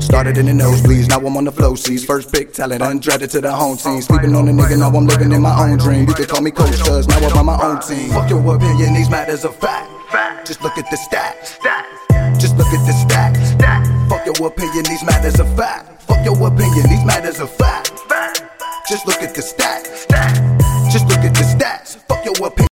Started in the nosebleeds, now I'm on the flow seas. First pick talent, undreaded to the home team. Sleeping on a nigga, now I'm living in my own dream. You can call me coach, cuz now I'm on my own team. Fuck your opinion, these matters are fact. Just look at the stats. Just look at the stats. Fuck your opinion, these matters are fact. Fuck your opinion, these matters are fact. Just look at the stats. Just look at the stats. Fuck your opinion.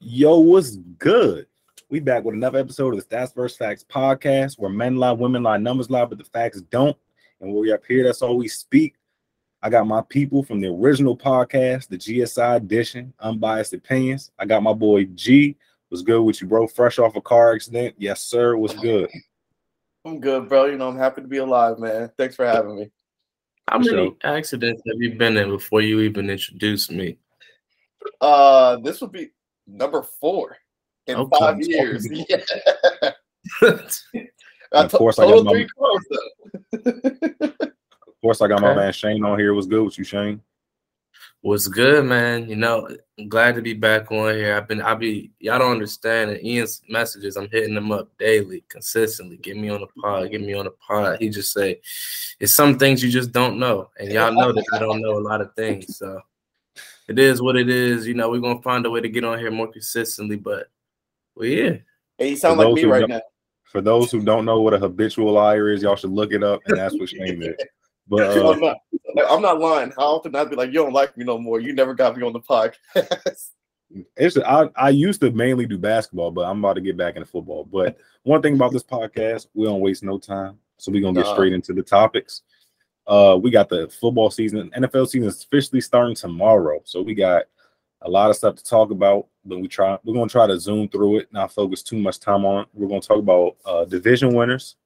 Yo, what's good? We back with another episode of the Stats vs Facts podcast, where men lie, women lie, numbers lie, but the facts don't. And we up here, that's all we speak. I got my people from the original podcast, the GSI edition, unbiased opinions. I got my boy G. Was good with you, bro? Fresh off a car accident. Yes, sir. What's good? I'm good, bro. You know, I'm happy to be alive, man. Thanks for having me. How many accidents have you been in before you even introduced me? Uh, this would be number four in Okay. five years. Yeah. And of course, I got my- cars. Of course, I got my man Shane on here. Was good with you, Shane? What's good, man? You know, I'm glad to be back on here. I've been, I be, y'all don't understand. And Ian's messages, I'm hitting them up daily, consistently. Get me on the pod, get me on the pod. He just say, it's some things you just don't know, and y'all know that I don't know a lot of things. So it is what it is. You know, we're gonna find a way to get on here more consistently. But, well, yeah, Hey, you sound For like me right now. For those who don't know what a habitual liar is, y'all should look it up, and that's what Shane is. But uh, I'm, not, I'm not lying. How often I'd be like, you don't like me no more. You never got me on the podcast. it's I, I used to mainly do basketball, but I'm about to get back into football. But one thing about this podcast, we don't waste no time. So we're gonna get Nah. straight into the topics. Uh we got the football season, NFL season is officially starting tomorrow. So we got a lot of stuff to talk about, but we try we're gonna try to zoom through it, not focus too much time on it. We're gonna talk about uh division winners,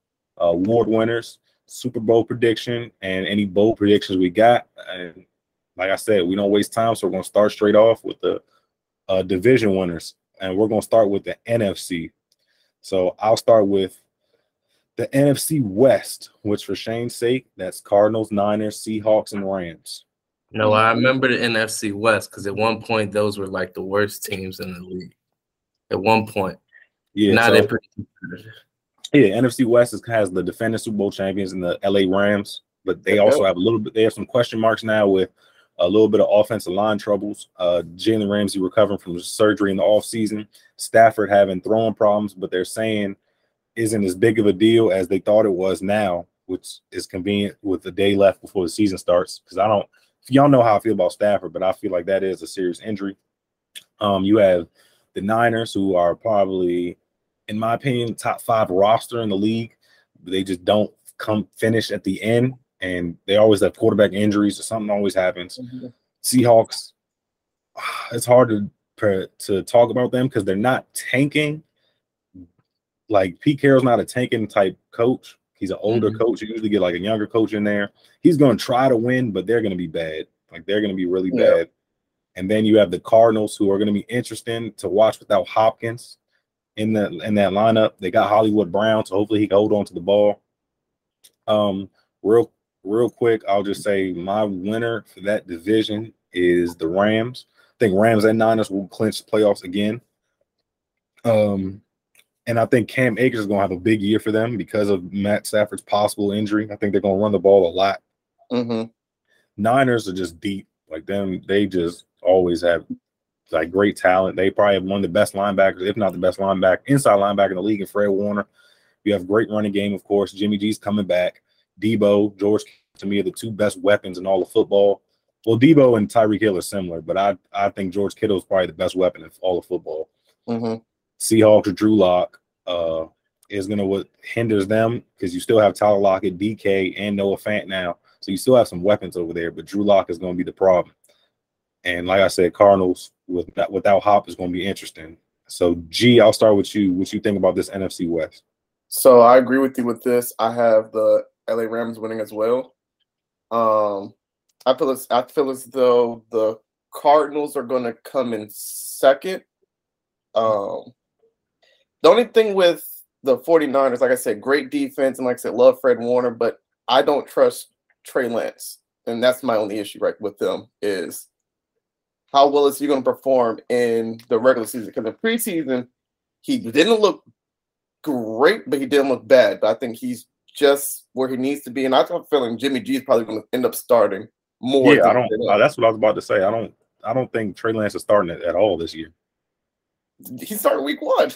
uh award winners, Super Bowl prediction, and any bowl predictions we got. And like I said, we don't waste time, so we're gonna start straight off with the uh, division winners, and we're gonna start with the NFC. So I'll start with the NFC West, which for Shane's sake, that's Cardinals, Niners, Seahawks, and Rams. No, I remember the NFC West because at one point those were like the worst teams in the league. At one point, Yeah, now so- they're pretty yeah. NFC West is, has the defending Super Bowl champions and the LA Rams, but they also have a little bit. They have some question marks now with a little bit of offensive line troubles. Uh, Jalen Ramsey recovering from surgery in the offseason. Stafford having throwing problems, but they're saying isn't as big of a deal as they thought it was now, which is convenient with the day left before the season starts. Because I don't, y'all know how I feel about Stafford, but I feel like that is a serious injury. Um, you have the Niners, who are probably, in my opinion, top five roster in the league. They just don't come finish at the end, and they always have quarterback injuries or something always happens. Seahawks, it's hard to to talk about them because they're not tanking. Like Pete Carroll's not a tanking type coach. He's an older Mhm. coach. You usually get like a younger coach in there. He's going to try to win, but they're going to be bad. Like they're going to be really Yeah. bad. And then you have the Cardinals, who are going to be interesting to watch without Hopkins in the in that lineup. They got Hollywood Brown, so hopefully he can hold on to the ball. Um, real real quick, I'll just say my winner for that division is the Rams. I think Rams and Niners will clinch the playoffs again. Um, and I think Cam Akers is going to have a big year for them because of Matt Stafford's possible injury. I think they're going to run the ball a lot. Mhm. Niners are just deep. Like them, they just always have like great talent. They probably have one of the best linebackers, if not the best linebacker, inside linebacker in the league, in Fred Warner. You have great running game, of course. Jimmy G's coming back. Deebo, George, to me, are the two best weapons in all of football. Well, Deebo and Tyreek Hill are similar, but I I think George Kittle is probably the best weapon in all of football. Mhm. Seahawks, to Drew Lock uh, is going to what hinders them because you still have Tyler Lockett, DK, and Noah Fant now. So you still have some weapons over there, but Drew Lock is going to be the problem. And like I said, Cardinals with without Hop is going to be interesting. So G, I'll start with you. What you think about this NFC West? So I agree with you with this. I have the LA Rams winning as well. Um, I feel as I feel as though the Cardinals are going to come in second. Um, the only thing with the 49ers, like I said, great defense, and like I said, love Fred Warner, but I don't trust Trey Lance, and that's my only issue right with them is how well is he going to perform in the regular season? Because in preseason, he didn't look great, but he didn't look bad. But I think he's just where he needs to be. And I have a feeling Jimmy G is probably going to end up starting more. Yeah, I don't. Uh, that's what I was about to say. I don't. I don't think Trey Lance is starting it at all this year. He started week one.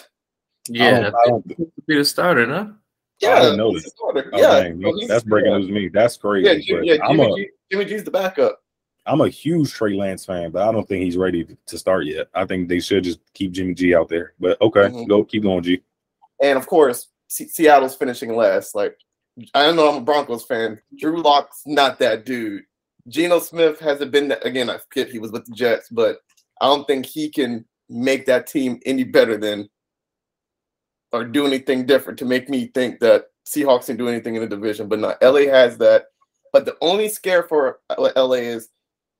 Yeah, I don't, I don't be the starter, huh? Yeah, I didn't know this. Oh, yeah, dang, so that's breaking news to me. That's crazy. Yeah, Jimmy, yeah, Jimmy, a, G, Jimmy G's the backup. I'm a huge Trey Lance fan, but I don't think he's ready to start yet. I think they should just keep Jimmy G out there. But okay, mm-hmm. go keep going, G. And of course, C- Seattle's finishing last. Like I don't know I'm a Broncos fan. Drew Lock's not that dude. Geno Smith hasn't been that, again. I forget he was with the Jets, but I don't think he can make that team any better than or do anything different to make me think that Seahawks can do anything in the division. But not LA has that. But the only scare for LA is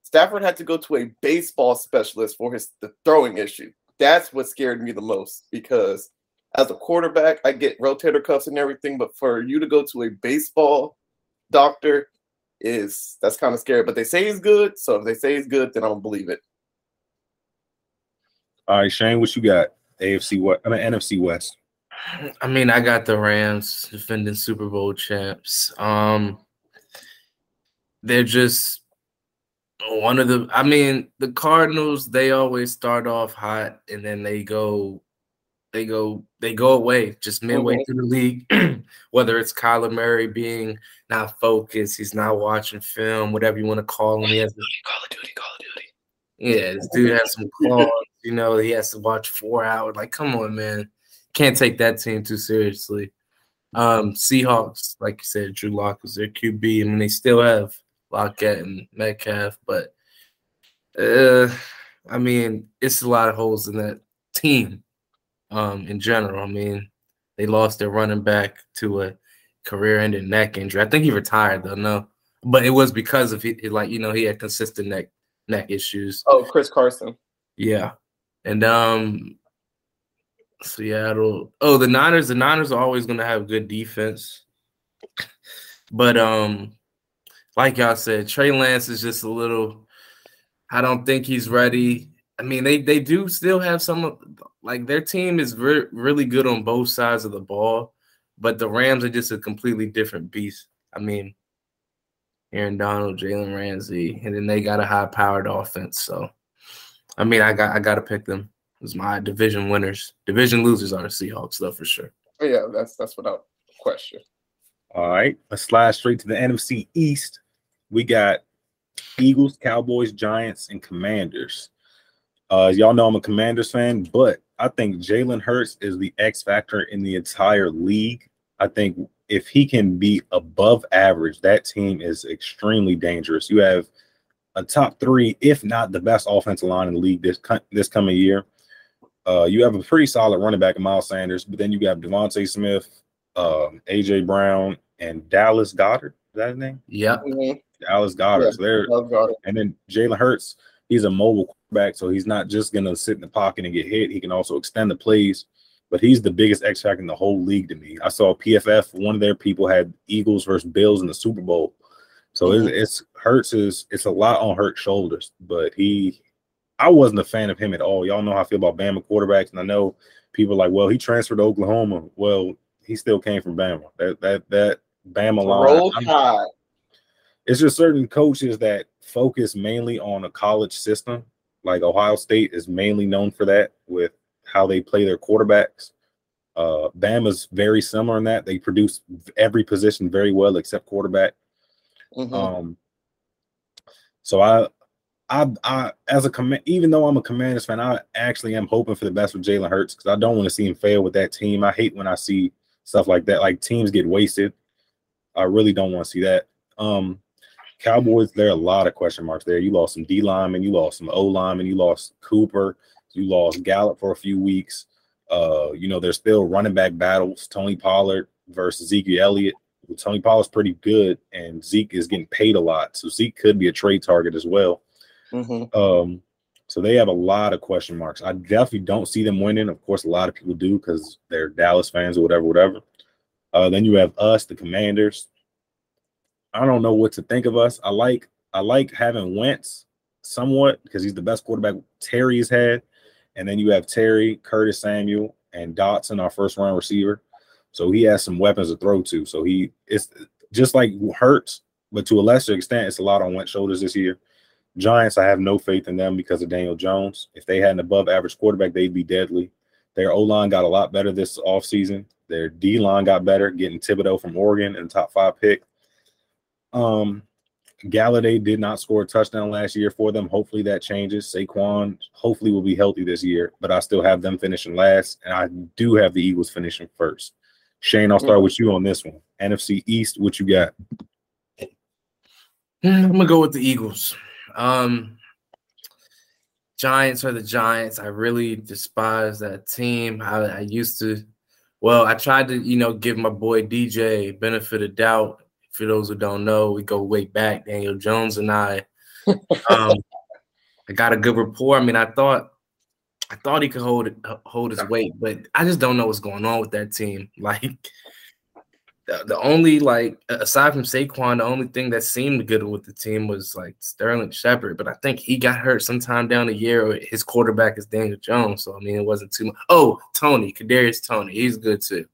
Stafford had to go to a baseball specialist for his throwing issue. That's what scared me the most because as a quarterback, I get rotator cuffs and everything, but for you to go to a baseball doctor is that's kind of scary. But they say he's good, so if they say he's good, then I don't believe it. All right, Shane, what you got? AFC what? I mean NFC West. I mean, I got the Rams defending Super Bowl champs. Um, they're just one of the. I mean, the Cardinals. They always start off hot and then they go, they go, they go away just midway mm-hmm. through the league. Whether it's Kyler Murray being not focused, he's not watching film, whatever you want to call him. He has Call of Duty, Call of Duty. Yeah, this dude has some claws. you know, he has to watch four hours. Like, come on, man can't take that team too seriously. Um, Seahawks, like you said, Drew Lock was their QB. I mean, they still have Lockett and Metcalf, but uh, I mean, it's a lot of holes in that team. Um, in general, I mean, they lost their running back to a career-ending neck injury. I think he retired though. No, but it was because of he, like you know he had consistent neck neck issues. Oh, Chris Carson. Yeah, and um, Seattle. Oh, the Niners. The Niners are always going to have good defense, but um, like y'all said, Trey Lance is just a little. I don't think he's ready. I mean, they they do still have some like their team is re- really good on both sides of the ball, but the Rams are just a completely different beast. I mean, Aaron Donald, Jalen Ramsey, and then they got a high powered offense. So, I mean, I got I got to pick them is my division winners. Division losers are the Seahawks, though, for sure. Oh, yeah, that's that's without question. All right, let's slide straight to the NFC East. We got Eagles, Cowboys, Giants, and Commanders. Uh, y'all know I'm a Commanders fan, but I think Jalen Hurts is the X factor in the entire league. I think if he can be above average, that team is extremely dangerous. You have a top three, if not the best offensive line in the league this this coming year. Uh, you have a pretty solid running back in Miles Sanders, but then you got DeVonta Smith, um, AJ Brown, and Dallas Goedert. Is that his name? Yeah. Mm-hmm. Dallas Goedert. Yeah, so there, and then Jalen Hurts, he's a mobile quarterback, so he's not just gonna sit in the pocket and get hit. He can also extend the plays. But he's the biggest X factor in the whole league to me. I saw PFF, one of their people had Eagles versus Bills in the Super Bowl. So mm-hmm. it's, it's Hurts is it's a lot on Hurts' shoulders, but he I wasn't a fan of him at all. Y'all know how I feel about Bama quarterbacks, and I know people like, well, he transferred to Oklahoma. Well, he still came from Bama. That that that Bama line. It's just certain coaches that focus mainly on a college system. Like Ohio State is mainly known for that with how they play their quarterbacks. Uh, Bama's very similar in that they produce every position very well except quarterback. Mm-hmm. Um, so I I, I as a command, even though I'm a Commanders fan, I actually am hoping for the best for Jalen Hurts because I don't want to see him fail with that team. I hate when I see stuff like that, like teams get wasted. I really don't want to see that. Um, Cowboys, there are a lot of question marks there. You lost some D linemen, you lost some O linemen, you lost Cooper, you lost Gallup for a few weeks. Uh, you know, there's still running back battles. Tony Pollard versus Zeke Elliott. Tony Pollard's pretty good, and Zeke is getting paid a lot, so Zeke could be a trade target as well. Mm-hmm. Um, so they have a lot of question marks. I definitely don't see them winning. Of course, a lot of people do because they're Dallas fans or whatever, whatever. Uh, then you have us, the Commanders. I don't know what to think of us. I like I like having Wentz somewhat because he's the best quarterback Terry has had. And then you have Terry, Curtis Samuel, and Dotson, our first round receiver. So he has some weapons to throw to. So he it's just like Hurts, but to a lesser extent, it's a lot on Wentz shoulders this year. Giants, I have no faith in them because of Daniel Jones. If they had an above average quarterback, they'd be deadly. Their O line got a lot better this offseason. Their D line got better, getting Thibodeaux from Oregon in the top five pick. Um, Golladay did not score a touchdown last year for them. Hopefully that changes. Saquon hopefully will be healthy this year, but I still have them finishing last, and I do have the Eagles finishing first. Shane, I'll start with you on this one. NFC East, what you got? I'm gonna go with the Eagles. Um, Giants are the Giants. I really despise that team. I, I used to, well, I tried to, you know, give my boy DJ benefit of doubt. For those who don't know, we go way back. Daniel Jones and I. Um, I got a good rapport. I mean, I thought, I thought he could hold it, hold his weight, but I just don't know what's going on with that team. Like, the, only like aside from Saquon, the only thing that seemed good with the team was like Sterling Shepard, but I think he got hurt sometime down the year. His quarterback is Daniel Jones, so I mean it wasn't too much. Oh, Toney, Kadarius Toney, he's good too,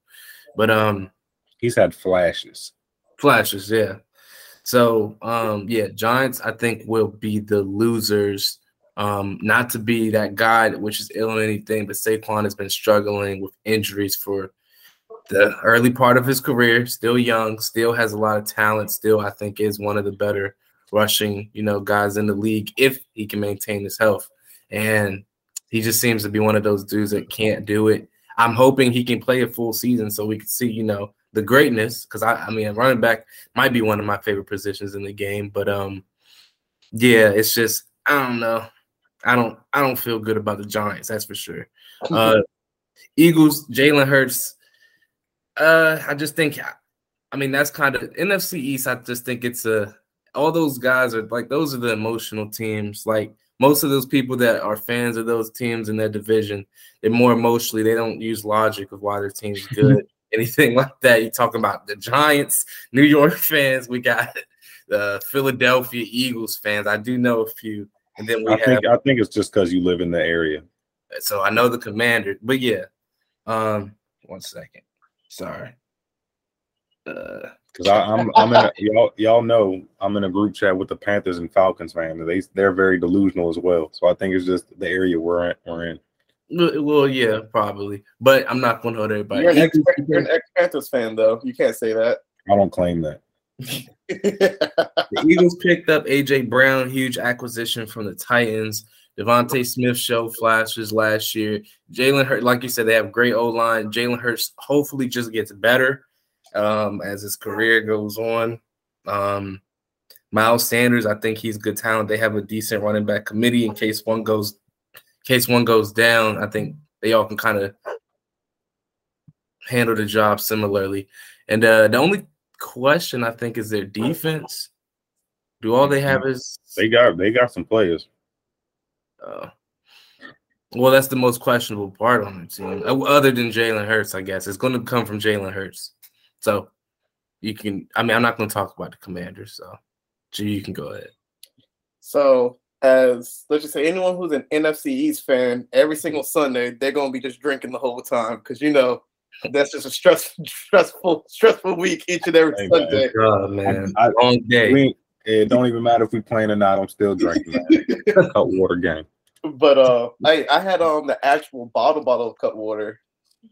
but um, he's had flashes, flashes, yeah. So um, yeah, Giants I think will be the losers. Um, not to be that guy which is ill or anything, but Saquon has been struggling with injuries for the early part of his career, still young, still has a lot of talent, still I think is one of the better rushing, you know, guys in the league if he can maintain his health. And he just seems to be one of those dudes that can't do it. I'm hoping he can play a full season so we can see, you know, the greatness. Because I, I mean, running back might be one of my favorite positions in the game, but um, yeah, it's just I don't know. I don't I don't feel good about the Giants. That's for sure. Uh, Eagles, Jalen Hurts uh, I just think, I mean, that's kind of NFC East. I just think it's a all those guys are like those are the emotional teams. Like most of those people that are fans of those teams in their division, they're more emotionally. They don't use logic of why their team's good, anything like that. You talking about the Giants, New York fans. We got the Philadelphia Eagles fans. I do know a few, and then we I have. Think, I think it's just because you live in the area. So I know the Commander, but yeah. Um, one second. Sorry. Uh, Cause I, am I'm, I'm in a, y'all y'all know I'm in a group chat with the Panthers and Falcons fan. They they're very delusional as well. So I think it's just the area we're in, we're in. Well, yeah, probably, but I'm not going to hold everybody. You're an, ex, you're an ex Panthers fan, though. You can't say that. I don't claim that. the Eagles picked up AJ Brown, huge acquisition from the Titans. DeVonta Smith showed flashes last year. Jalen Hurts, like you said, they have great O line. Jalen Hurts hopefully just gets better um, as his career goes on. Um, Miles Sanders, I think he's good talent. They have a decent running back committee in case one goes, in case one goes down. I think they all can kind of handle the job similarly. And uh, the only question I think is their defense. Do all they have is they got they got some players. Uh, well, that's the most questionable part on the team, uh, other than Jalen Hurts. I guess it's going to come from Jalen Hurts. So you can. I mean, I'm not going to talk about the Commanders. So, so you can go ahead. So, as let's just say anyone who's an NFC East fan, every single Sunday they're going to be just drinking the whole time because you know that's just a stressful, stressful, stressful week each and every hey, Sunday. Man. Oh man, I, long day. It don't even matter if we playing or not. I'm still drinking. Cutwater game. But uh, I I had um the actual bottle bottle of Cutwater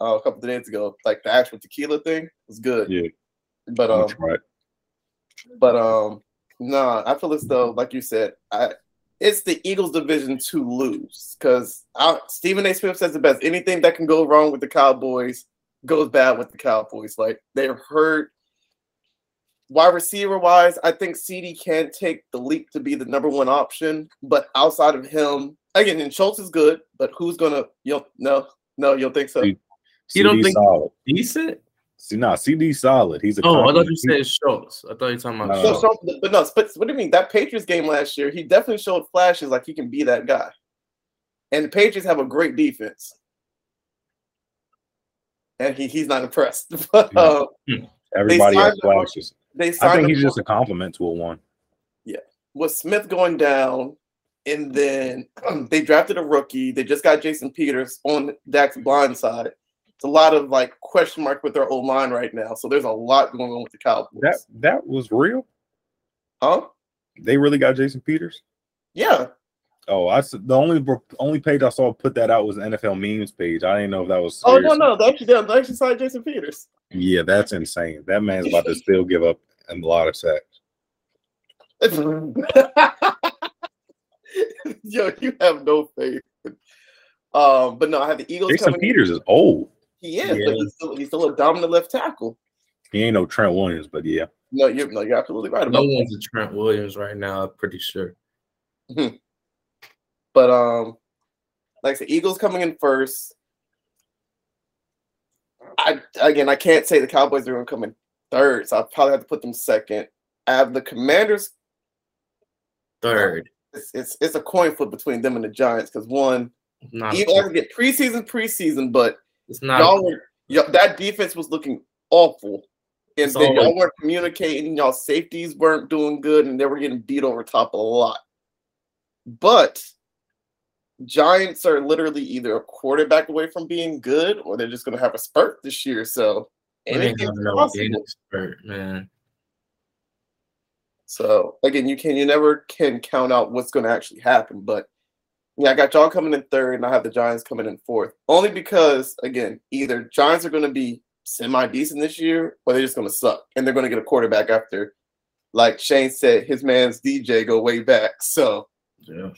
uh, a couple of days ago. Like the actual tequila thing was good. Yeah. But um, but um, nah, I feel as though, like you said, I it's the Eagles division to lose because Stephen A. Smith says the best. Anything that can go wrong with the Cowboys goes bad with the Cowboys. Like they're hurt Wide receiver wise, I think CeeDee can take the leap to be the number one option. But outside of him, again, and Schultz is good, but who's gonna you don't no no you don't think so? CeeDee you don't think solid. decent? See, no, CeeDee solid. He's a oh, I thought you said Schultz. I thought you were talking about no, Schultz. but no, but what do you mean? That Patriots game last year, he definitely showed flashes like he can be that guy. And the Patriots have a great defense. And he, he's not impressed. but, uh, Everybody has flashes. They I think he's just a compliment to a one. Yeah. With Smith going down, and then um, they drafted a rookie. They just got Jason Peters on Dak's blind side. it's a lot of like question mark with their old line right now. So there's a lot going on with the Cowboys. That that was real. huh? They really got Jason Peters. Yeah. Oh, I s- the only only page I saw put that out was the NFL memes page. I didn't know if that was. Oh no, no, they actually they actually signed Jason Peters. Yeah, that's insane. That man's about to still give up a lot of sacks. Yo, you have no faith. Um, but no, I have the Eagles Jason coming. in. Peters is old. He is, Yeah. but he's still, he's still a dominant left tackle. He ain't no Trent Williams, but yeah. No, you're no, you're absolutely right No about that. one's a Trent Williams right now. I'm pretty sure. But um, like I said, Eagles coming in first. I again, I can't say the Cowboys are going to come in third, so I probably have to put them second. I have the Commanders. Third. It's it's, it's a coin flip between them and the Giants because one, Not. you guys get preseason, preseason, but It's not. y'all were y'all, that defense was looking awful, and It's then all y'all weren't communicating. Y'all safeties weren't doing good, and they were getting beat over top a lot. But Giants are literally either a quarterback away from being good, or they're just going to have a spurt this year. So anything's possible. expert, man. So again, you can you never can count out what's going to actually happen. But yeah, I got y'all coming in third, and I have the Giants coming in fourth. Only because again, either Giants are going to be semi decent this year, or they're just going to suck, and they're going to get a quarterback after, like Shane said, his man's DJ go way back. So Yeah.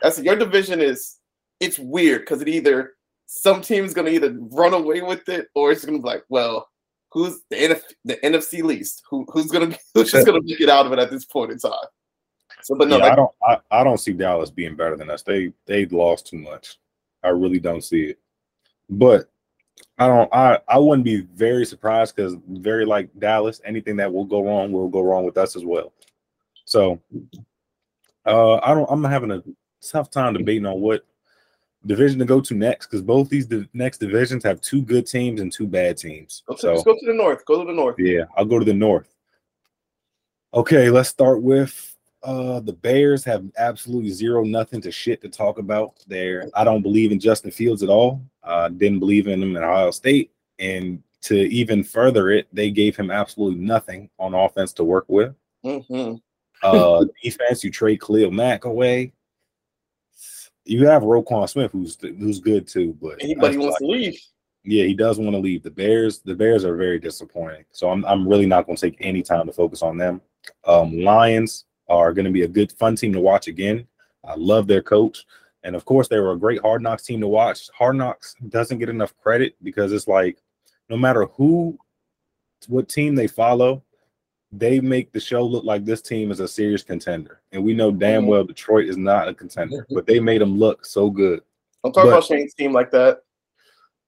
That's your division is it's weird because it either some team's going to either run away with it, or it's going to be like, well. Who's the, NF, the NFC least? Who, who's gonna be, who's just gonna make it out of it at this point in time? So, but no, yeah, like, I don't I, I don't see Dallas being better than us. They they lost too much. I really don't see it. But I don't I I wouldn't be very surprised because very like Dallas, anything that will go wrong will go wrong with us as well. So uh I don't I'm having a tough time debating on what division to go to next because both these di- next divisions have two good teams and two bad teams. To, So go to the north. Go to the north. yeah, I'll go to the north. Okay, let's start with uh the Bears have absolutely zero nothing to shit to talk about there. I don't believe in Justin Fields at all. Uh didn't believe in him in Ohio State. And to even further it, they gave him absolutely nothing on offense to work with. hmm Uh defense, you trade Khalil Mack away. You have Roquan Smith, who's who's good too, but Anybody wants to leave? yeah, he does want to leave. The Bears, the Bears are very disappointing. So I'm I'm really not going to take any time to focus on them. Um, Lions are going to be a good fun team to watch again. I love their coach, and of course they were a great Hard Knocks team to watch. Hard Knocks doesn't get enough credit because it's like no matter who, what team they follow, they make the show look like this team is a serious contender, and we know damn well Detroit is not a contender, but they made them look so good. I'm talking But- about Shane's team like that.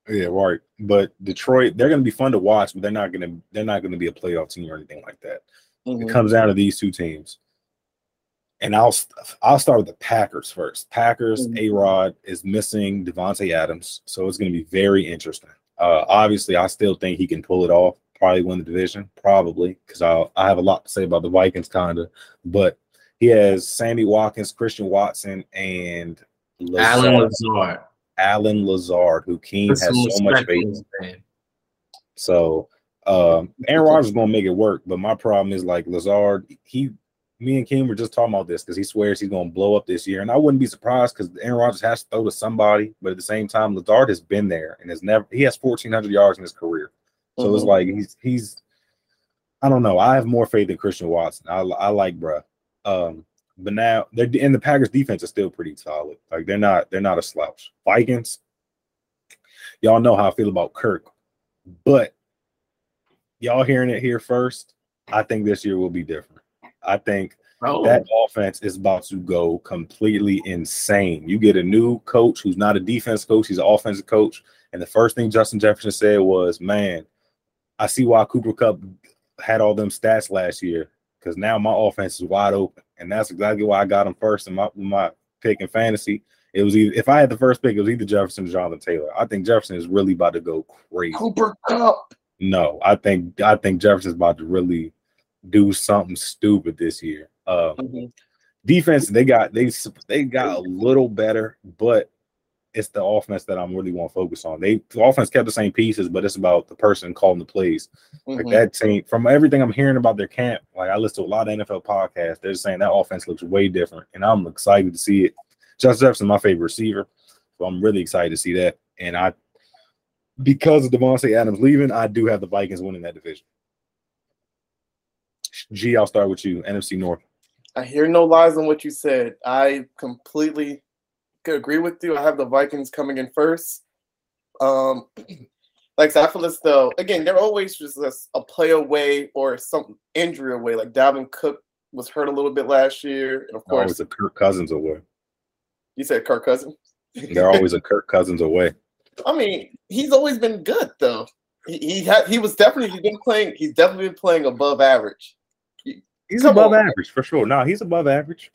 Yeah, right. But Detroit, they're going to be fun to watch, but they're not going to they're not going to be a playoff team or anything like that. Mhm. It comes down to these two teams. And I'll I'll start with the Packers first. Packers, Mhm. A Rod is missing Davante Adams, so it's going to be very interesting. Uh, obviously, I still think he can pull it off. Probably win the division, probably because I I have a lot to say about the Vikings, kinda. But he has Sammy Watkins, Christian Watson, and Allen Lazard, Lazard. Allen Lazard, who King has so much faith in. So um Aaron Rodgers is gonna make it work, but my problem is like Lazard, he me and King were just talking about this because he swears he's gonna blow up this year. And I wouldn't be surprised because Aaron Rodgers has to throw to somebody, but at the same time, Lazard has been there and has never he has 1400 yards in his career. So it's Mhm. like he's he's I don't know. I have more faith in Christian Watson. I I like bruh. Um, but now they're and the Packers defense is still pretty solid. Like they're not they're not a slouch. Vikings, y'all know how I feel about Kirk, but y'all hearing it here first. I think this year will be different. I think Oh, that offense is about to go completely insane. You get a new coach who's not a defense coach, he's an offensive coach. And the first thing Justin Jefferson said was, Man, I see why Cooper Kupp had all them stats last year because now my offense is wide open. And that's exactly why I got him first in my, my pick in fantasy. It was either, if I had the first pick, it was either Jefferson or Jonathan Taylor. I think Jefferson is really about to go crazy. Cooper Kupp. No, I think I think Jefferson's about to really do something stupid this year. Um, Mhm. defense, they got they they got a little better, but it's the offense that I'm really want to focus on. They the offense kept the same pieces, but it's about the person calling the plays. Like Mhm. that team, from everything I'm hearing about their camp, like I listen to a lot of NFL podcasts, they're saying that offense looks way different, and I'm excited to see it. Justin Jefferson, my favorite receiver, so I'm really excited to see that. And I, because of Davante Adams leaving, I do have the Vikings winning that division. G, I'll start with you. NFC North. I hear no lies on what you said. I completely could agree with you. I have the Vikings coming in first. Um, like I I feel as though again they're always just a- play away or some injury away. Like Dalvin Cook was hurt a little bit last year, and of course always a Kirk Cousins away. you said Kirk Cousins. They're always a Kirk Cousins away. I mean, he's always been good though. He he had he was definitely he's been playing. He's definitely been playing above average. He's above on. average for sure. No, he's above average.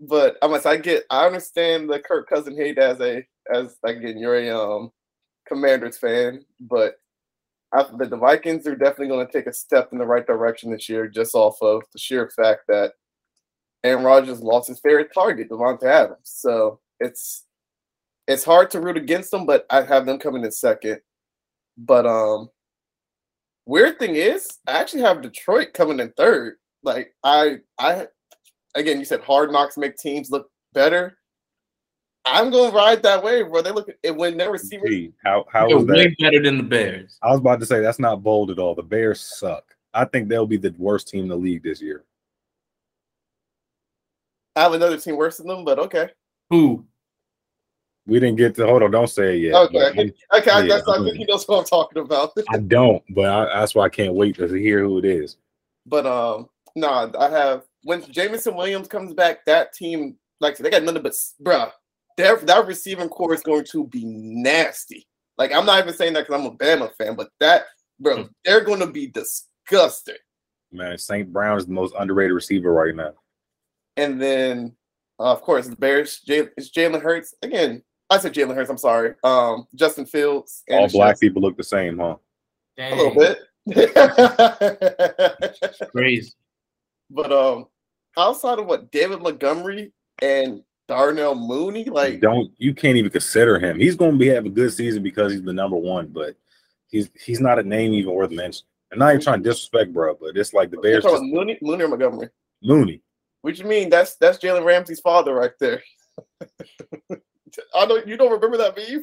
But I I get I understand the Kirk Cousin hate as a as again you're a um Commanders fan, but I but the Vikings are definitely going to take a step in the right direction this year, just off of the sheer fact that Aaron Rodgers lost his favorite target, Davante Adams. So it's it's hard to root against them, but I have them coming in second. But um, weird thing is, I actually have Detroit coming in third. Like I I again, you said hard knocks make teams look better. I'm gonna ride that wave, bro. They look it when their receivers. Gee, how how They're that? way better than the Bears. I was about to say that's not bold at all. The Bears suck. I think they'll be the worst team in the league this year. I have another team worse than them, but okay. Who? We didn't get to hold on. Don't say it yet. Okay. but Okay, I Yeah, guess I I'm- think he knows what I'm talking about. I don't, but I, that's why I can't wait to hear who it is. But um, nah, I have when Jameson Williams comes back, that team like they got nothing but bruh. Their that receiving corps is going to be nasty. Like I'm not even saying that because I'm a Bama fan, but that bro, they're going to be disgusting. Man, St. Brown is the most underrated receiver right now. And then, uh, of course, the Bears. Jay, it's Jalen Hurts again. I said Jalen Hurts. I'm sorry. Um, Justin Fields. and All black just people look the same, huh? A little bit. Crazy. But um, outside of what David Montgomery and Darnell Mooney, like don't you can't even consider him. He's going to be have a good season because he's the number one, but he's he's not a name even worth mentioning. And not even trying to disrespect, bro, but it's like the Bears talking just Mooney, Mooney or Montgomery. Mooney. What you mean? That's that's Jalen Ramsey's father right there. I don't. You don't remember that beef?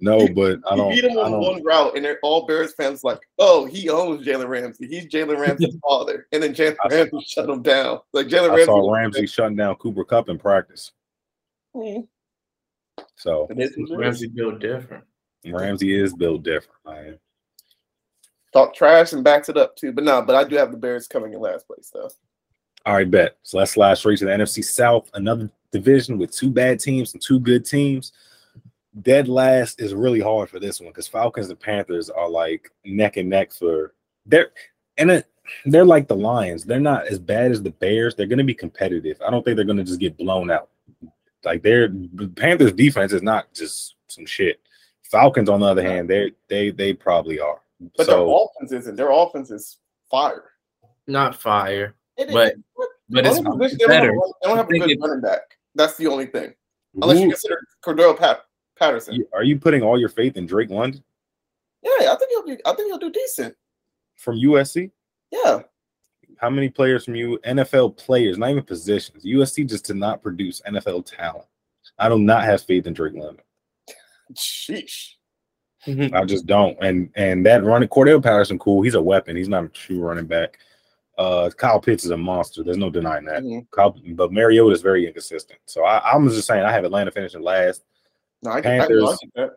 No, but I don't. He beat him on one route, and they're all Bears fans like, "Oh, he owns Jalen Ramsey. He's Jalen Ramsey's father." And then Jalen I- Ramsey shut him down. Like Jalen Ramsey. saw Ramsey shutting down Cooper Kupp in practice. Hmm. So It is what it is. Ramsey built different. Ramsey is built different, man. Talk trash and backs it up too, but no. But I do have the Bears coming in last place though. All right, bet. So let's slide straight to the NFC South, another division with two bad teams and two good teams. Dead last is really hard for this one because Falcons and Panthers are like neck and neck for they're and it, they're like the Lions. They're not as bad as the Bears. They're going to be competitive. I don't think they're going to just get blown out. Like their Panthers defense is not just some shit. Falcons, on the other hand, they they they probably are. But so their offense isn't. Their offense is fire. Not fire, It is. but but it's Only position they don't have a- They don't have a I think good running back. That's the only thing. Unless you consider Cordell Pat- Patterson. are you putting all your faith in Drake London Yeah, I think he'll be. I think he'll do decent. from USC? Yeah. how many players from you NFL players, not even positions. USC just did not produce NFL talent. I do not have faith in Drake London. Sheesh. I just don't. And and that running Cordell Patterson, cool. He's a weapon. He's not a true running back. Uh, Kyle Pitts is a monster. There's no denying that. Mhm. Kyle, but Mariota is very inconsistent. So I, I'm just saying I have Atlanta finishing last. No, I can, I can Panthers. argue that.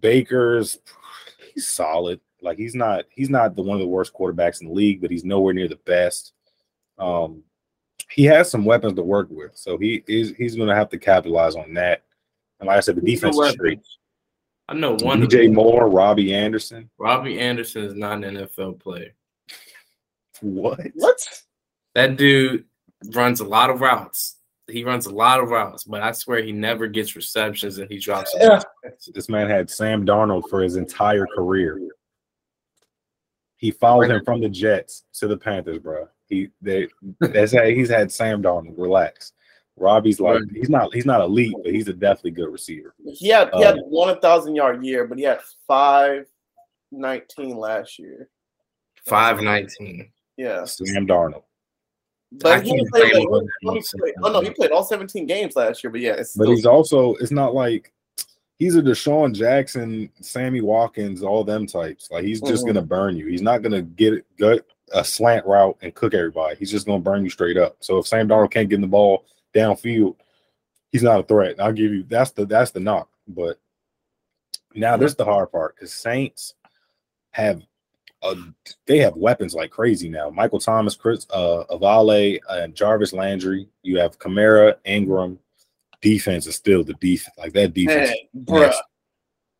Baker's he's solid. Like he's not he's not the one of the worst quarterbacks in the league, but he's nowhere near the best. Um, he has some weapons to work with, so he is he's going to have to capitalize on that. And like I said, the defense is straight. I know one. of DJ. Moore, Robbie Anderson. Robbie Anderson is not an NFL player. What? What? That dude runs a lot of routes. He runs a lot of routes, but I swear he never gets receptions and he drops. Yeah. This man had Sam Darnold for his entire career. He followed him from the Jets to the Panthers, bro. He they that's how he's had Sam Darnold. Relax, Robbie's like he's not he's not elite, but he's a definitely good receiver. He had he had Um, one thousand yard year, but he had five nineteen last year. Five nineteen. Yeah, Sam Darnold. But I he can't played, blame like, him on he played- oh no, he played all seventeen games last year. But yeah, it's But still, he's also it's not like he's a DeSean Jackson, Sammy Watkins, all them types. Like he's just Mhm. gonna burn you. He's not gonna get it gut a slant route and cook everybody. He's just gonna burn you straight up. So if Sam Darnold can't get in the ball downfield, he's not a threat. And I'll give you that's the that's the knock. But now this is the hard part because Saints have uh, they have weapons like crazy now. Michael Thomas, Chris uh Olave, and Jarvis Landry. You have Kamara, Ingram. Defense is still the defense. Like that defense. bruh. Yes.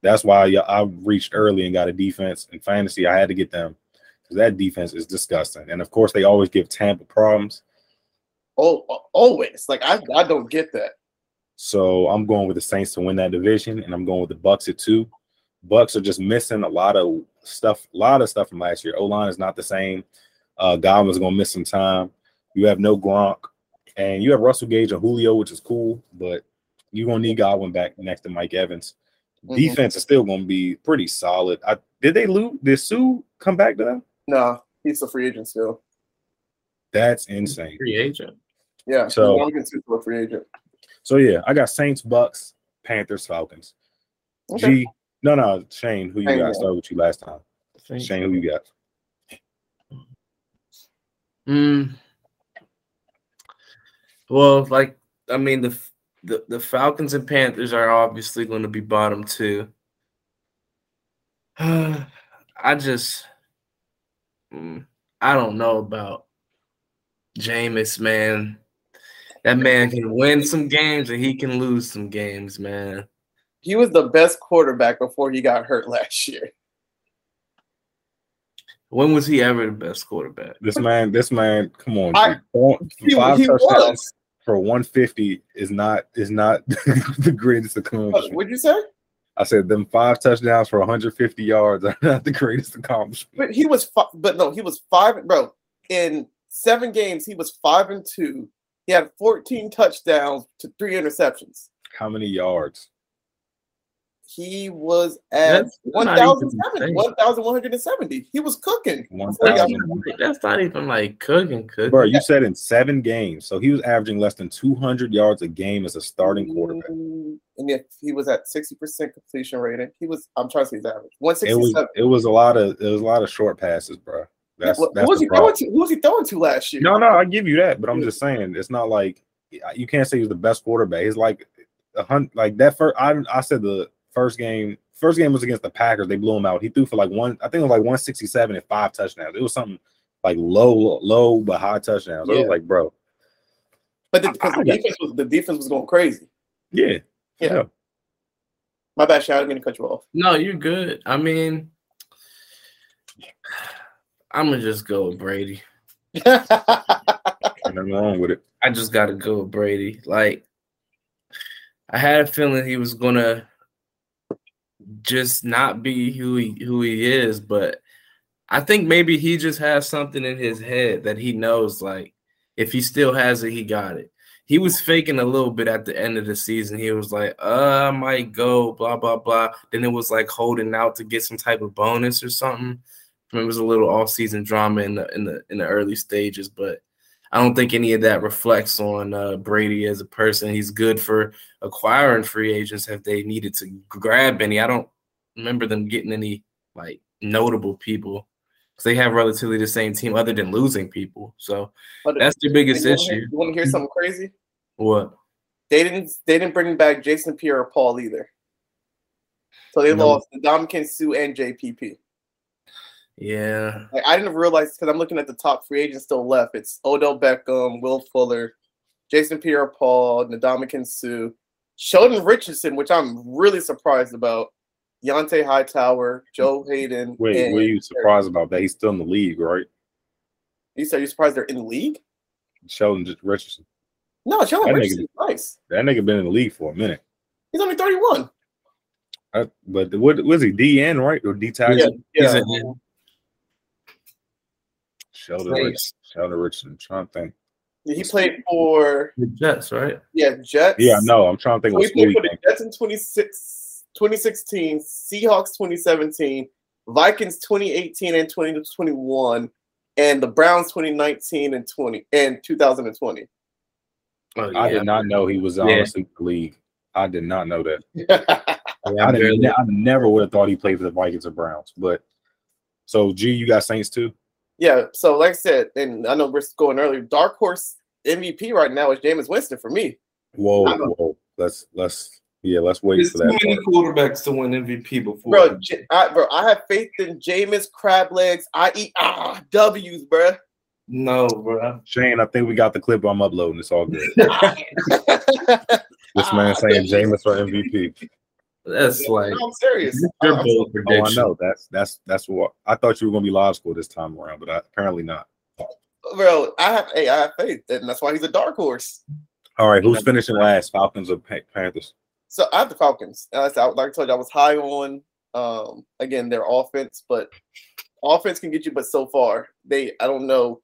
That's why I, I reached early and got a defense in fantasy. I had to get them because that defense is disgusting. And of course, they always give Tampa problems. Oh, always. Like I, I don't get that. So I'm going with the Saints to win that division, and I'm going with the Bucks at two. Bucks are just missing a lot of stuff, a lot of stuff from last year. O line is not the same. Uh, Godwin's gonna miss some time. You have no Gronk, and you have Russell Gage and Julio, which is cool, but you're gonna need Godwin back next to Mike Evans. Mhm. Defense is still gonna be pretty solid. I, did they lose? Did Suh come back to them? No, he's a free agent still. That's insane. Free agent. Yeah, So- so he's a free agent. So yeah, I got Saints, Bucks, Panthers, Falcons. Okay. G, no, no, Shane, who you Shane, got? yeah. Start with you last time. Shane, who you got? Mm. Well, like I mean, the the the Falcons and Panthers are obviously going to be bottom two. I just, mm, I don't know about Jameis, man. That man can win some games and he can lose some games, man. He was the best quarterback before he got hurt last year. When was he ever the best quarterback? This man, this man, come on, I- G. Don't- He, five he touchdowns was. for 150 is not is not the greatest uh, accomplishment. What'd you say? I said them five touchdowns for 150 yards are not the greatest accomplishment. But he was, fi- but no, he was five, bro. In seven games, he was five and two. He had 14 touchdowns to three interceptions. How many yards? He was at That's not even 1,070, insane. 1,170. He was cooking. One Before he got thousand. That's not even like cooking, cooking. Bro, you said in seven games, so he was averaging less than 200 yards a game as a starting quarterback. Mm, And if he was at 60% completion rating, he was, I'm trying to see his average. It was 167. it was a lot of it was a lot of short passes, bro. That's Who that's was the he throwing problem. to? Who was he throwing to last year? No, no, I give you that, but I'm just saying it's not like you can't say he's the best quarterback. He's like a hundred, like that first. I I said the first game. First game was against the Packers. They blew him out. He threw for like one. I think it was like 167 and five touchdowns. It was something like low, low but high touchdowns. I Yeah. was like, bro, But the, because I the got- defense was the defense was going crazy. yeah, Yeah. yeah. My bad, Shad. I'm going to cut you off. No, you're good. I mean, I'm gonna just go with Brady. Nothing wrong with it. I just gotta go with Brady. Like, I had a feeling he was gonna just not be who he who he is, but I think maybe he just has something in his head that he knows. Like, if he still has it, he got it. He was faking a little bit at the end of the season. He was like, "Uh, I might go," blah blah blah. Then it was like holding out to get some type of bonus or something. I mean, It was a little off-season drama in the in the in the early stages, but I don't think any of that reflects on uh, Brady as a person. He's good for acquiring free agents if they needed to grab any. I don't remember them getting any like notable people because they have relatively the same team, other than losing people. So But that's the biggest you wanna hear- issue. You want to hear something crazy? What? They didn't. They didn't bring back Jason Pierre-Paul either. So they No. lost Ndamukong Suh and JPP. Yeah, Like, I didn't realize because I'm looking at the top free agents still left. It's Odell Beckham, Will Fuller, Jason Pierre-Paul, Ndamukong Suh, Sheldon Richardson, which I'm really surprised about. Dont'a Hightower, Joe Hayden. Wait, and- were you surprised about that? He's still in the league, right? You said you're surprised they're in the league? Sheldon J- Richardson. No, Sheldon That nigga- nice. That nigga been in the league for a minute. He's only 31. I, but what was he? DN right or D tackle? Yeah, He's yeah. a- Sheldon Saints. Richardson. Sheldon Richardson. Trying to think. He played for The Jets, right? yeah Jets. Yeah, no, I'm trying to think So he played for the came. Jets in 26, 2016, Seahawks 2017, Vikings 2018 and 2021, and the Browns 2019 and 20 and 2020. Oh, I did not know he was Yeah. honestly the league. I did not know that. Yeah, I, I didn't, I never would have thought he played for the Vikings or Browns. But so G, you got Saints too? Yeah, so like I said, and I know we're going earlier. Dark horse MVP right now is Jameis Winston for me. Whoa, whoa. Let's let's yeah, let's wait There's for too that. many quarterbacks to win MVP before. Bro, J- I, bro, I have faith in Jameis crab legs. I eat ah W's, bro. No, bro. Shane, I think we got the clip I'm uploading. It's all good. This man saying Jameis for MVP. That's like No, I'm serious. your I'm- bold Oh, I know. That's that's that's what I thought you were gonna be live school this time around, but I, apparently not. Well, I have hey, I have faith, and that's why he's a dark horse. All right, who's finishing last? Falcons or Panthers? So I have the Falcons. And I, said, like I told you, I was high on um again their offense, but offense can get you, but so far they I don't know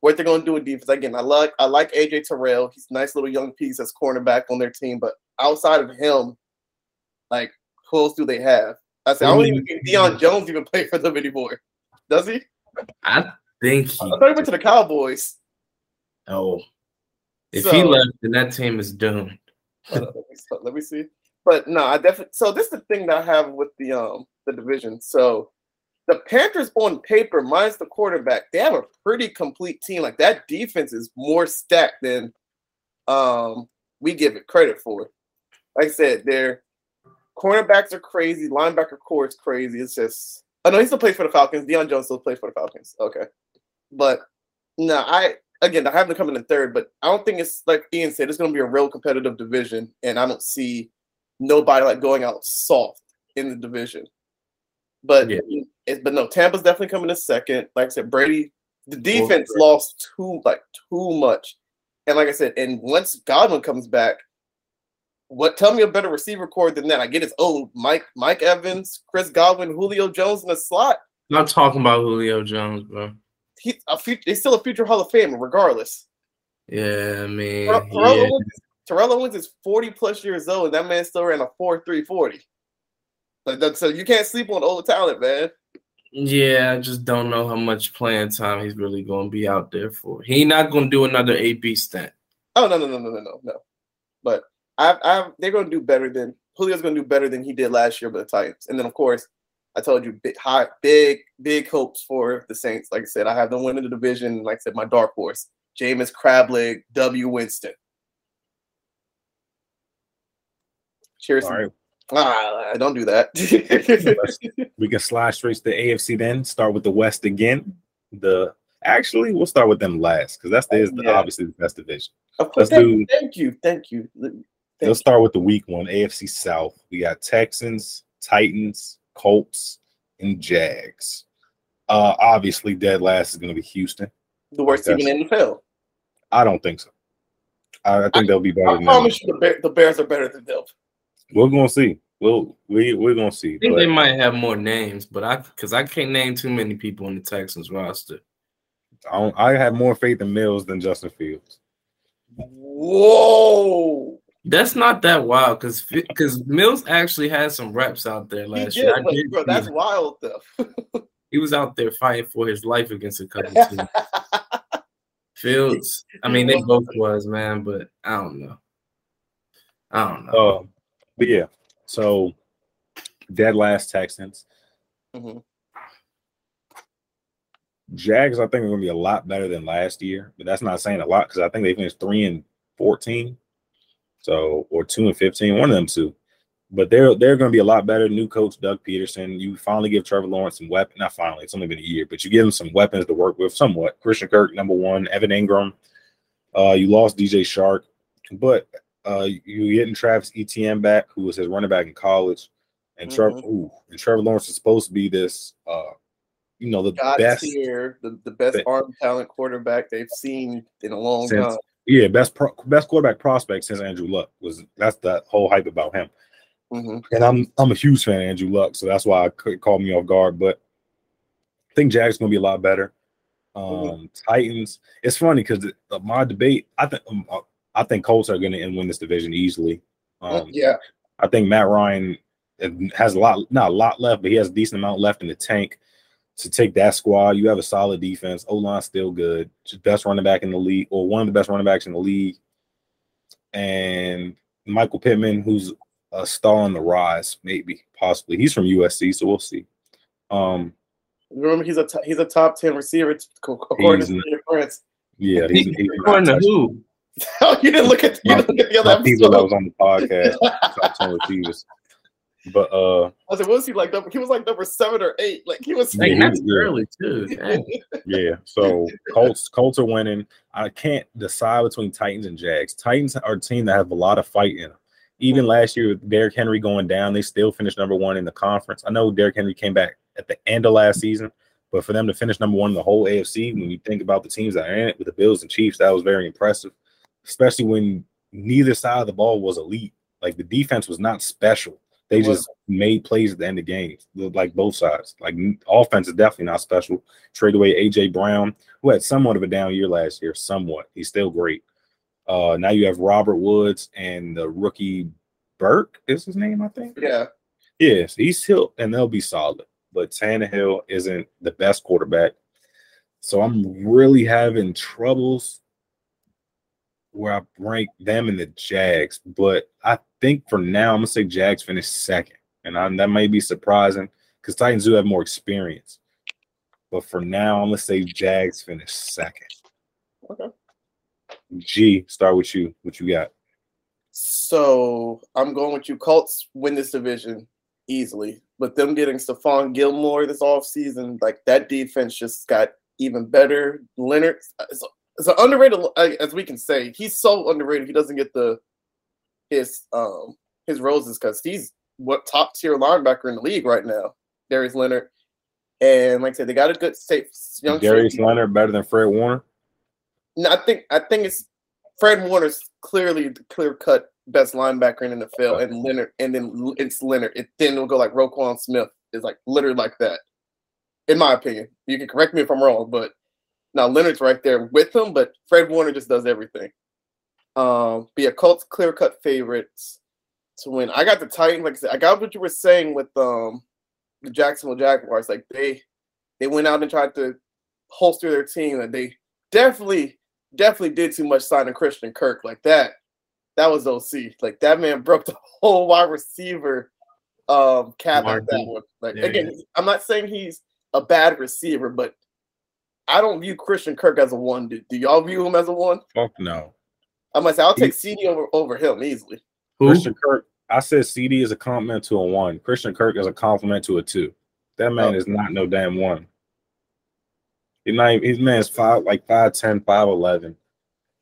what they're gonna do with defense. Again, I like I like AJ Terrell. He's a nice little young piece as cornerback on their team, but outside of him, like who else do they have? I said I don't even think Deion Jones even play for them anymore. Does he? I think he. I thought he went to the Cowboys. Oh, if So- he left, then that team is doomed. Let, me, let me see. But no, I definitely. So this is the thing that I have with the um the division. So the Panthers on paper, minus the quarterback, they have a pretty complete team. Like that defense is more stacked than um we give it credit for. Like I said, their cornerbacks are crazy, linebacker corps is crazy. It's just I know he still plays for the Falcons. Deion Jones still plays for the Falcons. Okay, but no, I again I have them coming in third, but I don't think it's like Ian said. It's going to be a real competitive division, and I don't see nobody like going out soft in the division. But Yeah. it, but no, Tampa's definitely coming in second. Like I said, Brady, the defense lost too like too much, and like I said, and once Godwin comes back. What tell me a better receiver corps than that? I get it's old Mike Mike Evans, Chris Godwin, Julio Jones in the slot. Not talking about Julio Jones, bro. He's a future, he's still a future Hall of Famer, regardless. Yeah, I mean, Terrell, Terrell, yeah. Owens, Terrell Owens is 40 plus years old, and that man still ran a 4 3 40. Like that, so you can't sleep on old talent, man. Yeah, I just don't know how much playing time he's really going to be out there for. He not going to do another AB stint. Oh no, no, no, no, no, no, no. But I, I, they're going to do better than Julio's going to do better than he did last year with the Titans. And then of course, I told you, big, high, big, big hopes for the Saints. Like I said, I have them winning the division. Like I said, my dark horse, Jameis Crableg, W. Winston. Cheers. All right, Ah, don't do that. we can slide straight to the AFC then. Start with the West again. The actually, we'll start with them last because that's the, is the obviously the best division. Of course, Let's thank, do- thank you, thank you. Thank Let's start with the week one, AFC South. We got Texans, Titans, Colts, and Jags. Uh, obviously, dead last is going to be Houston. The worst team in the NFL. I don't think so. I, I think they'll be better I than them. promise you, the, Bear, the Bears are better than them. We're gonna see. We'll we we're gonna see. I think But they might have more names, but I because I can't name too many people in the Texans roster. I, don't, I have more faith in Mills than Justin Fields. Whoa! That's not that wild because because Mills actually had some reps out there He last did, year. I but, did bro, that's wild though. he was out there fighting for his life against a couple teams. Fields, I mean, they both was man, but I don't know. I don't know. Um, but yeah, so dead last Texans. Mhm. Jags, I think are gonna be a lot better than last year, but that's not saying a lot because I think they finished three and fourteen, so or two and fifteen, one of them two. But they're they're going to be a lot better. New coach Doug Pederson. You finally give Trevor Lawrence some weapon. Not finally, it's only been a year, but you give him some weapons to work with. Somewhat. Christian Kirk, number one. Evan Engram. Uh, you lost DJ Chark, but uh, you getting Travis Etienne back, who was his running back in college, and Trevor. Ooh, and Trevor Lawrence is supposed to be this. Uh, you know the God best. tier, the, the best arm talent quarterback they've seen in a long Since- time. Yeah, best pro, best quarterback prospect since Andrew Luck was. That's the whole hype about him. Mhm. and I'm I'm a huge fan of Andrew Luck, so that's why I could call me off guard. But I think Jags gonna be a lot better. Um, mm-hmm. Titans. It's funny because my debate. I think um, I think Colts are going to win this division easily. Um, yeah, I think Matt Ryan has a lot, not a lot left, but he has a decent amount left in the tank to take that squad. You have a solid defense. O line still good. Best running back in the league, or one of the best running backs in the league. And Michael Pittman, who's a star on the rise, maybe possibly. He's from USC, so we'll see. Um, Remember, he's a t- he's a top ten receiver according to your friends. Yeah, he's, he's according to who? oh, you didn't look at, you didn't look at the other people that was on the podcast. top ten receivers. But uh, I was like, what was he like? He was like number seven or eight. Like he was. Hey, that's early too. yeah. So Colts, Colts are winning. I can't decide between Titans and Jags. Titans are a team that have a lot of fight in them. Even last year with Derrick Henry going down, they still finished number one in the conference. I know Derrick Henry came back at the end of last season, but for them to finish number one in the whole AFC, when you think about the teams that are in it with the Bills and Chiefs, that was very impressive. Especially when neither side of the ball was elite. Like the defense was not special. They just made plays at the end of games, like both sides. Like offense is definitely not special. Trade away AJ Brown, who had somewhat of a down year last year, somewhat. He's still great. Uh, now you have Robert Woods and the rookie Burke is his name, I think. Yeah. Yes, he's still and they'll be solid. But Tannehill isn't the best quarterback. So I'm really having troubles where I rank them in the Jags. But I think for now, I'm gonna say Jags finish second. And I, that may be surprising because Titans do have more experience. But for now, I'm gonna say Jags finish second. Okay. G, start with you. What you got? So I'm going with you. Colts win this division easily. But them getting Stephon Gilmore this offseason, like that defense just got even better. Leonard uh, an underrated, as we can say. He's so underrated. He doesn't get the his um his roses because he's what top tier linebacker in the league right now. Darius Leonard, and like I said, they got a good safe young. Darius Leonard better than Fred Warner. No, I think I think it's Fred Warner's clearly the clear cut best linebacker in the NFL, and Leonard, and then it's Leonard. It then will go like Roquan Smith is like literally like that, in my opinion. You can correct me if I'm wrong, but now Leonard's right there with him, but Fred Warner just does everything. Um, be a Colts clear cut favorites to win. I got the Titans. Like I said, I got what you were saying with um the Jacksonville Jaguars. Like they they went out and tried to holster their team, and they definitely definitely did too much signing Christian Kirk like that. That was OC. Like that man broke the whole wide receiver um cap that one. Like again. I'm not saying he's a bad receiver, but I don't view Christian Kirk as a one. Do, do y'all view him as a one? Fuck no. I must say I'll take CeeDee over over him easily. Who? Christian Kirk. I said CeeDee is a compliment to a one. Christian Kirk is a compliment to a two. That man oh. is not no damn one. He's not. His man's five like five ten, five eleven.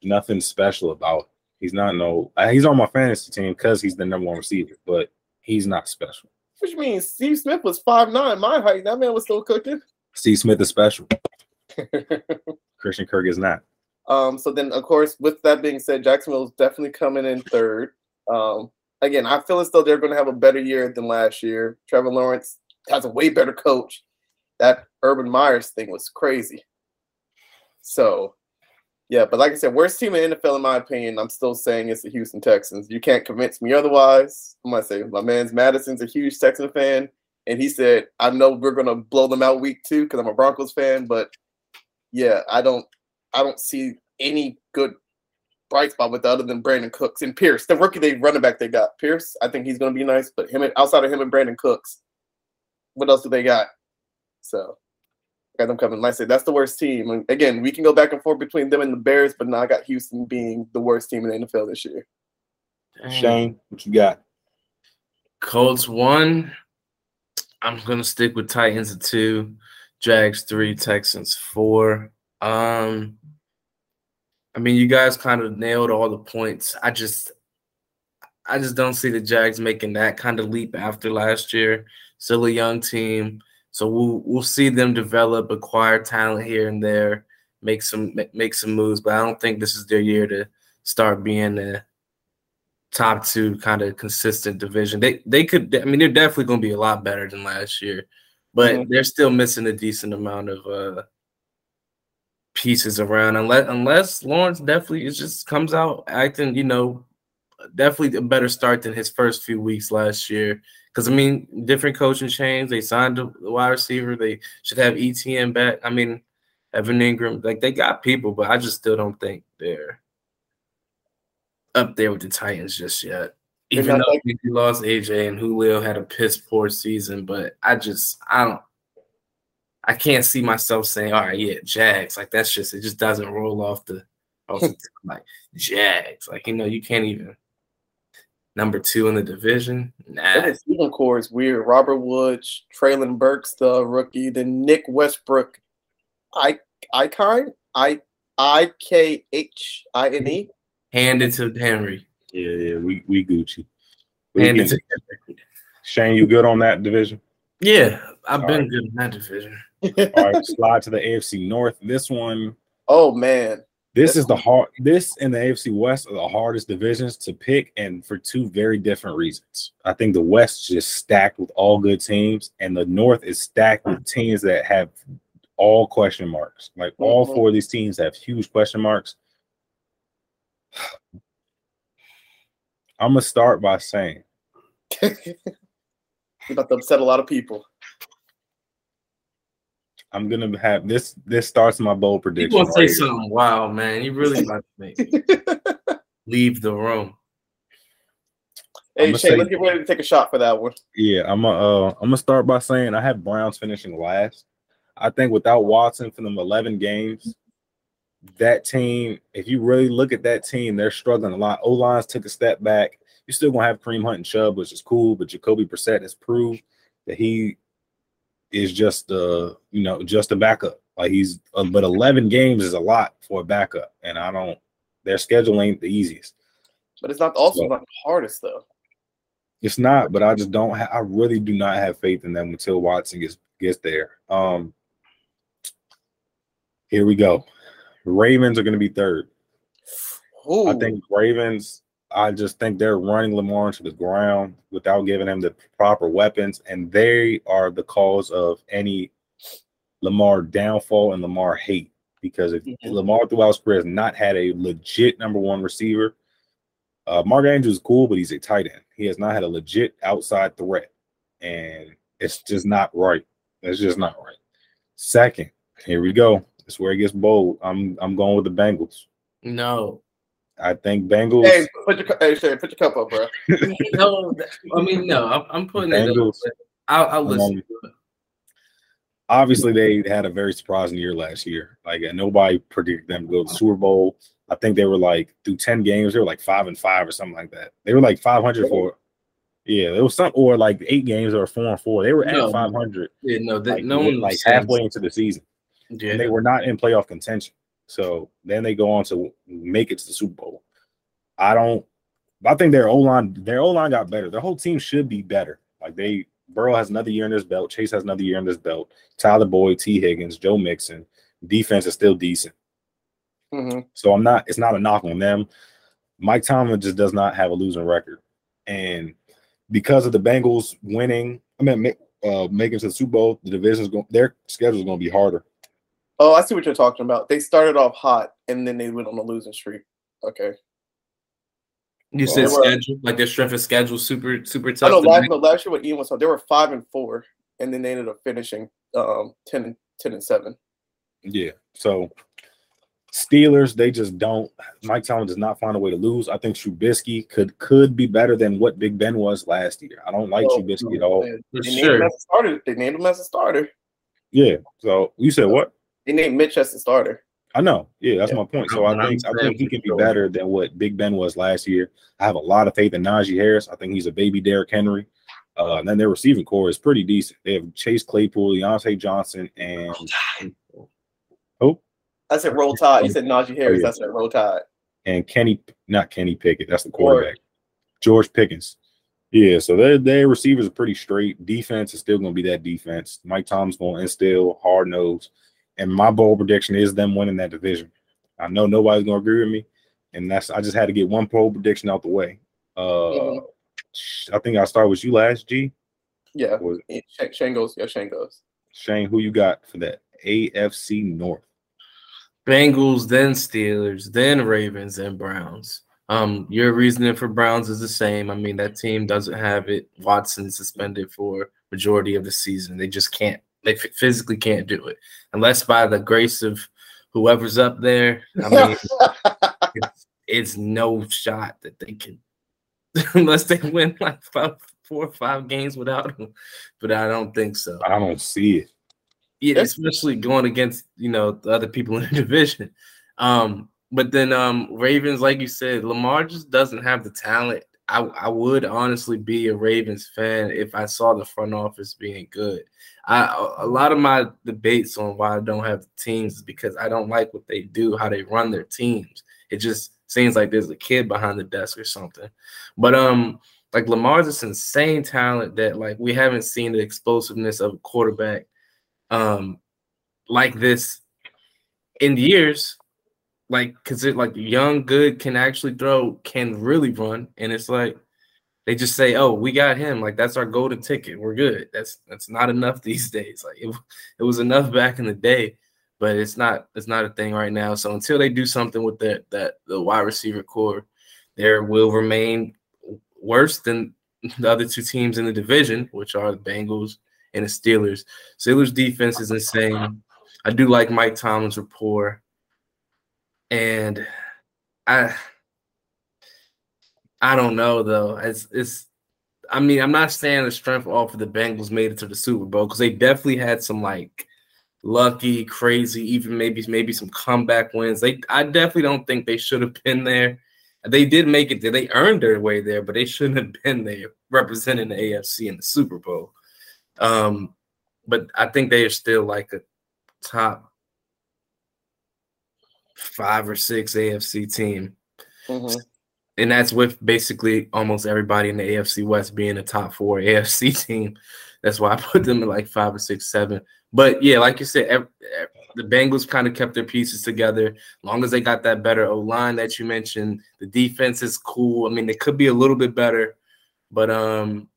Nothing special about. He's not no. Uh, he's on my fantasy team because he's the number one receiver, but he's not special. Which means Steve Smith was five nine, my height. That man was still cooking. Steve Smith is special. Christian Kirk is not. Um. So then, of course, with that being said, Jacksonville is definitely coming in third. Um. Again, I feel as though they're going to have a better year than last year. Trevor Lawrence has a way better coach that Urban Meyers thing was crazy. So, yeah, but like I said, worst team in NFL in my opinion, I'm still saying it's the Houston Texans. You can't convince me otherwise. I'm gonna say my man's Madison's a huge Texan fan, and he said, "I know we're gonna blow them out week two because I'm a Broncos fan, but yeah, I don't, I don't see any good bright spot with other than Brandin Cooks and Pierce, the rookie they running back they got. Pierce, I think he's gonna be nice, but him and, outside of him and Brandin Cooks, what else do they got? So I got them coming. Like I said, that's the worst team. And again, we can go back and forth between them and the Bears, but now I got Houston being the worst team in the NFL this year. Shane, what you got? Colts one. I'm gonna stick with Titans at two, Jags three, Texans four. Um, I mean, you guys kind of nailed all the points. I just, I just don't see the Jags making that kind of leap after last year. Still a young team. So we'll we'll see them develop, acquire talent here and there, make some make some moves. But I don't think this is their year to start being the top two kind of consistent division. They they could. I mean, they're definitely going to be a lot better than last year, but mm-hmm. they're still missing a decent amount of uh pieces around unless unless Lawrence definitely it just comes out acting, you know, definitely a better start than his first few weeks last year. Because I mean, different coaching change. They signed a wide receiver. They should have Etienne back. I mean, Evan Engram. Like they got people, but I just still don't think they're up there with the Titans just yet. Even though like- we lost AJ and Julio had a piss poor season, but I just I don't I can't see myself saying, all right, yeah, Jags. Like that's just it just doesn't roll off the off the like Jags. Like, you know, you can't even number two in the division. Nah. The receiving corps is weird. Robert Woods, Treylon Burks, the rookie, then Nick Westbrook, I Icon, I I K H I N E. Handed to Henry. Yeah, yeah, we we Gucci. We Handed to Shane, you good on that division? Yeah, I've All been right. good in that division. All right, slide to the AFC North. This one. Oh man. This is the hard. This and the AFC West are the hardest divisions to pick, and for two very different reasons. I think the West is just stacked with all good teams, and the North is stacked with teams that have all question marks. Like all mm-hmm. four of these teams have huge question marks. I'm gonna start by saying, you're about to upset a lot of people. I'm gonna have this. This starts my bold prediction. You gonna say right something wow, man? You really about to make leave the room. Hey Shay, say, let's get ready to take a shot for that one. Yeah, I'm gonna uh, I'm gonna start by saying I have Browns finishing last. I think without Watson for them 11 games, that team, if you really look at that team, they're struggling a lot. O lines took a step back. You're still gonna have Kareem Hunt and Chubb, which is cool, but Jacoby Brissett has proved that he is just uh you know just a backup. Like he's uh, but 11 games is a lot for a backup, and I don't. Their schedule ain't the easiest. But it's not also so, not the hardest though. It's not, but I just don't. Ha- I really do not have faith in them until Watson gets gets there. Um, here we go. Ravens are going to be third. Ooh. I think Ravens I just think they're running Lamar into the ground without giving him the proper weapons, and they are the cause of any Lamar downfall and Lamar hate. Because if mm-hmm. Lamar throughout his career has not had a legit number one receiver, uh, Mark Andrews is cool, but he's a tight end. He has not had a legit outside threat, and it's just not right. It's just not right. Second, here we go. That's where it gets bold. I'm I'm going with the Bengals. No, I think Bengals. Hey, put your hey, Shay, put your cup up, bro. no, I mean no. I'm, I'm putting Bengals, it. Up, I'll, I'll listen. Um, obviously, they had a very surprising year last year. Like nobody predicted them to go to the Super Bowl. I think they were like through ten games, they were like five and five or something like that. They were like five hundred for. Yeah, it was some or like eight games or four and four. They were at no, five hundred. Yeah, no, they, like, no one like halfway into the season. Yeah, and they were not in playoff contention. So then they go on to make it to the Super Bowl. I don't. I think their O line, their O line got better. Their whole team should be better. Like they, Burrow has another year in this belt. Chase has another year in this belt. Tyler Boyd, T. Higgins, Joe Mixon. Defense is still decent. Mm-hmm. So I'm not. It's not a knock on them. Mike Tomlin just does not have a losing record, and because of the Bengals winning, I mean, uh, making to the Super Bowl, the division's going. Their schedule is going to be harder. Oh, I see what you're talking about. They started off hot and then they went on a losing streak. Okay. You said were, schedule, like their strength of schedule, super super tough. I know last, but last year when Ian was on, they were five and four, and then they ended up finishing um 10 and 10 and 7. Yeah. So Steelers, they just don't. Mike Tomlin does not find a way to lose. I think Trubisky could could be better than what Big Ben was last year. I don't like oh, Trubisky at all. They, they sure. named him as a starter. They named him as a starter. Yeah. So you said what? They named Mitch as the starter. I know. Yeah, that's yeah. my point. So I think I think he can be better than what Big Ben was last year. I have a lot of faith in Najee Harris. I think he's a baby Derrick Henry. Uh, and then their receiving corps is pretty decent. They have Chase Claypool, Diontae Johnson, and who? I said roll tide. You said Najee Harris. Oh, yeah. I said roll tide. And Kenny, not Kenny Pickett. That's the quarterback. George Pickens. Yeah, so their their receivers are pretty straight. Defense is still going to be that defense. Mike Tom's going to instill hard nose. And my bold prediction is them winning that division. I know nobody's gonna agree with me, and that's I just had to get one bold prediction out the way. Uh, mm-hmm. I think I start with you last, G. Yeah, Shane goes. Yeah, Shane goes. Shane, who you got for that AFC North? Bengals, then Steelers, then Ravens, and Browns. Um, your reasoning for Browns is the same. I mean, that team doesn't have it. Watson suspended for majority of the season. They just can't. They physically can't do it unless by the grace of whoever's up there. I mean, it's, it's no shot that they can, unless they win like five, four or five games without him. But I don't think so. I don't see it. Yeah, especially going against you know the other people in the division. Um, but then um Ravens, like you said, Lamar just doesn't have the talent. I, I would honestly be a Ravens fan if I saw the front office being good. I a lot of my debates on why I don't have teams is because I don't like what they do, how they run their teams. It just seems like there's a kid behind the desk or something. But um, like Lamar's this insane talent that like we haven't seen the explosiveness of a quarterback um like this in years like because it like young good can actually throw can really run. And it's like they just say oh we got him. Like that's our golden ticket. We're good. That's that's not enough these days. Like it, it was enough back in the day but it's not it's not a thing right now. So until they do something with that that the wide receiver corps there will remain worse than the other two teams in the division which are the bengals and the steelers. Steelers defense is insane. I do like mike tomlin's rapport and I I don't know though. It's it's I mean, I'm not saying the strength off of the Bengals made it to the Super Bowl because they definitely had some like lucky, crazy, even maybe maybe some comeback wins. They I definitely don't think they should have been there. They did make it there. They earned their way there, but they shouldn't have been there representing the AFC in the Super Bowl. Um, but I think they are still like a top five or six AFC team. Mm-hmm. And that's with basically almost everybody in the AFC West being a top four AFC team. That's why I put them at like five or six, seven. But yeah, like you said, every, every, the Bengals kind of kept their pieces together. Long as they got that better O line that you mentioned, the defense is cool. I mean, they could be a little bit better, but um,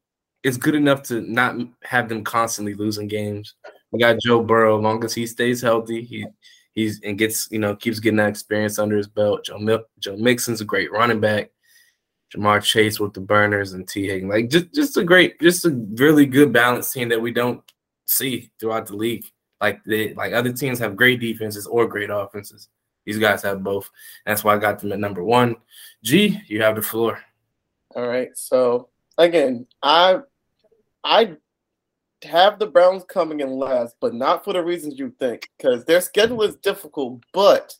it's good enough to not have them constantly losing games. We got Joe Burrow. Long as he stays healthy, he he's and gets you know keeps getting that experience under his belt. Joe Mil- Joe Mixon's a great running back. Ja'Marr Chase with the burners and T Higgins, like just just a great, just a really good balanced team that we don't see throughout the league. Like they like other teams have great defenses or great offenses. These guys have both. That's why I got them at number one. G, you have the floor. All right. So again, I I have the Browns coming in last, but not for the reasons you think, because their schedule is difficult, but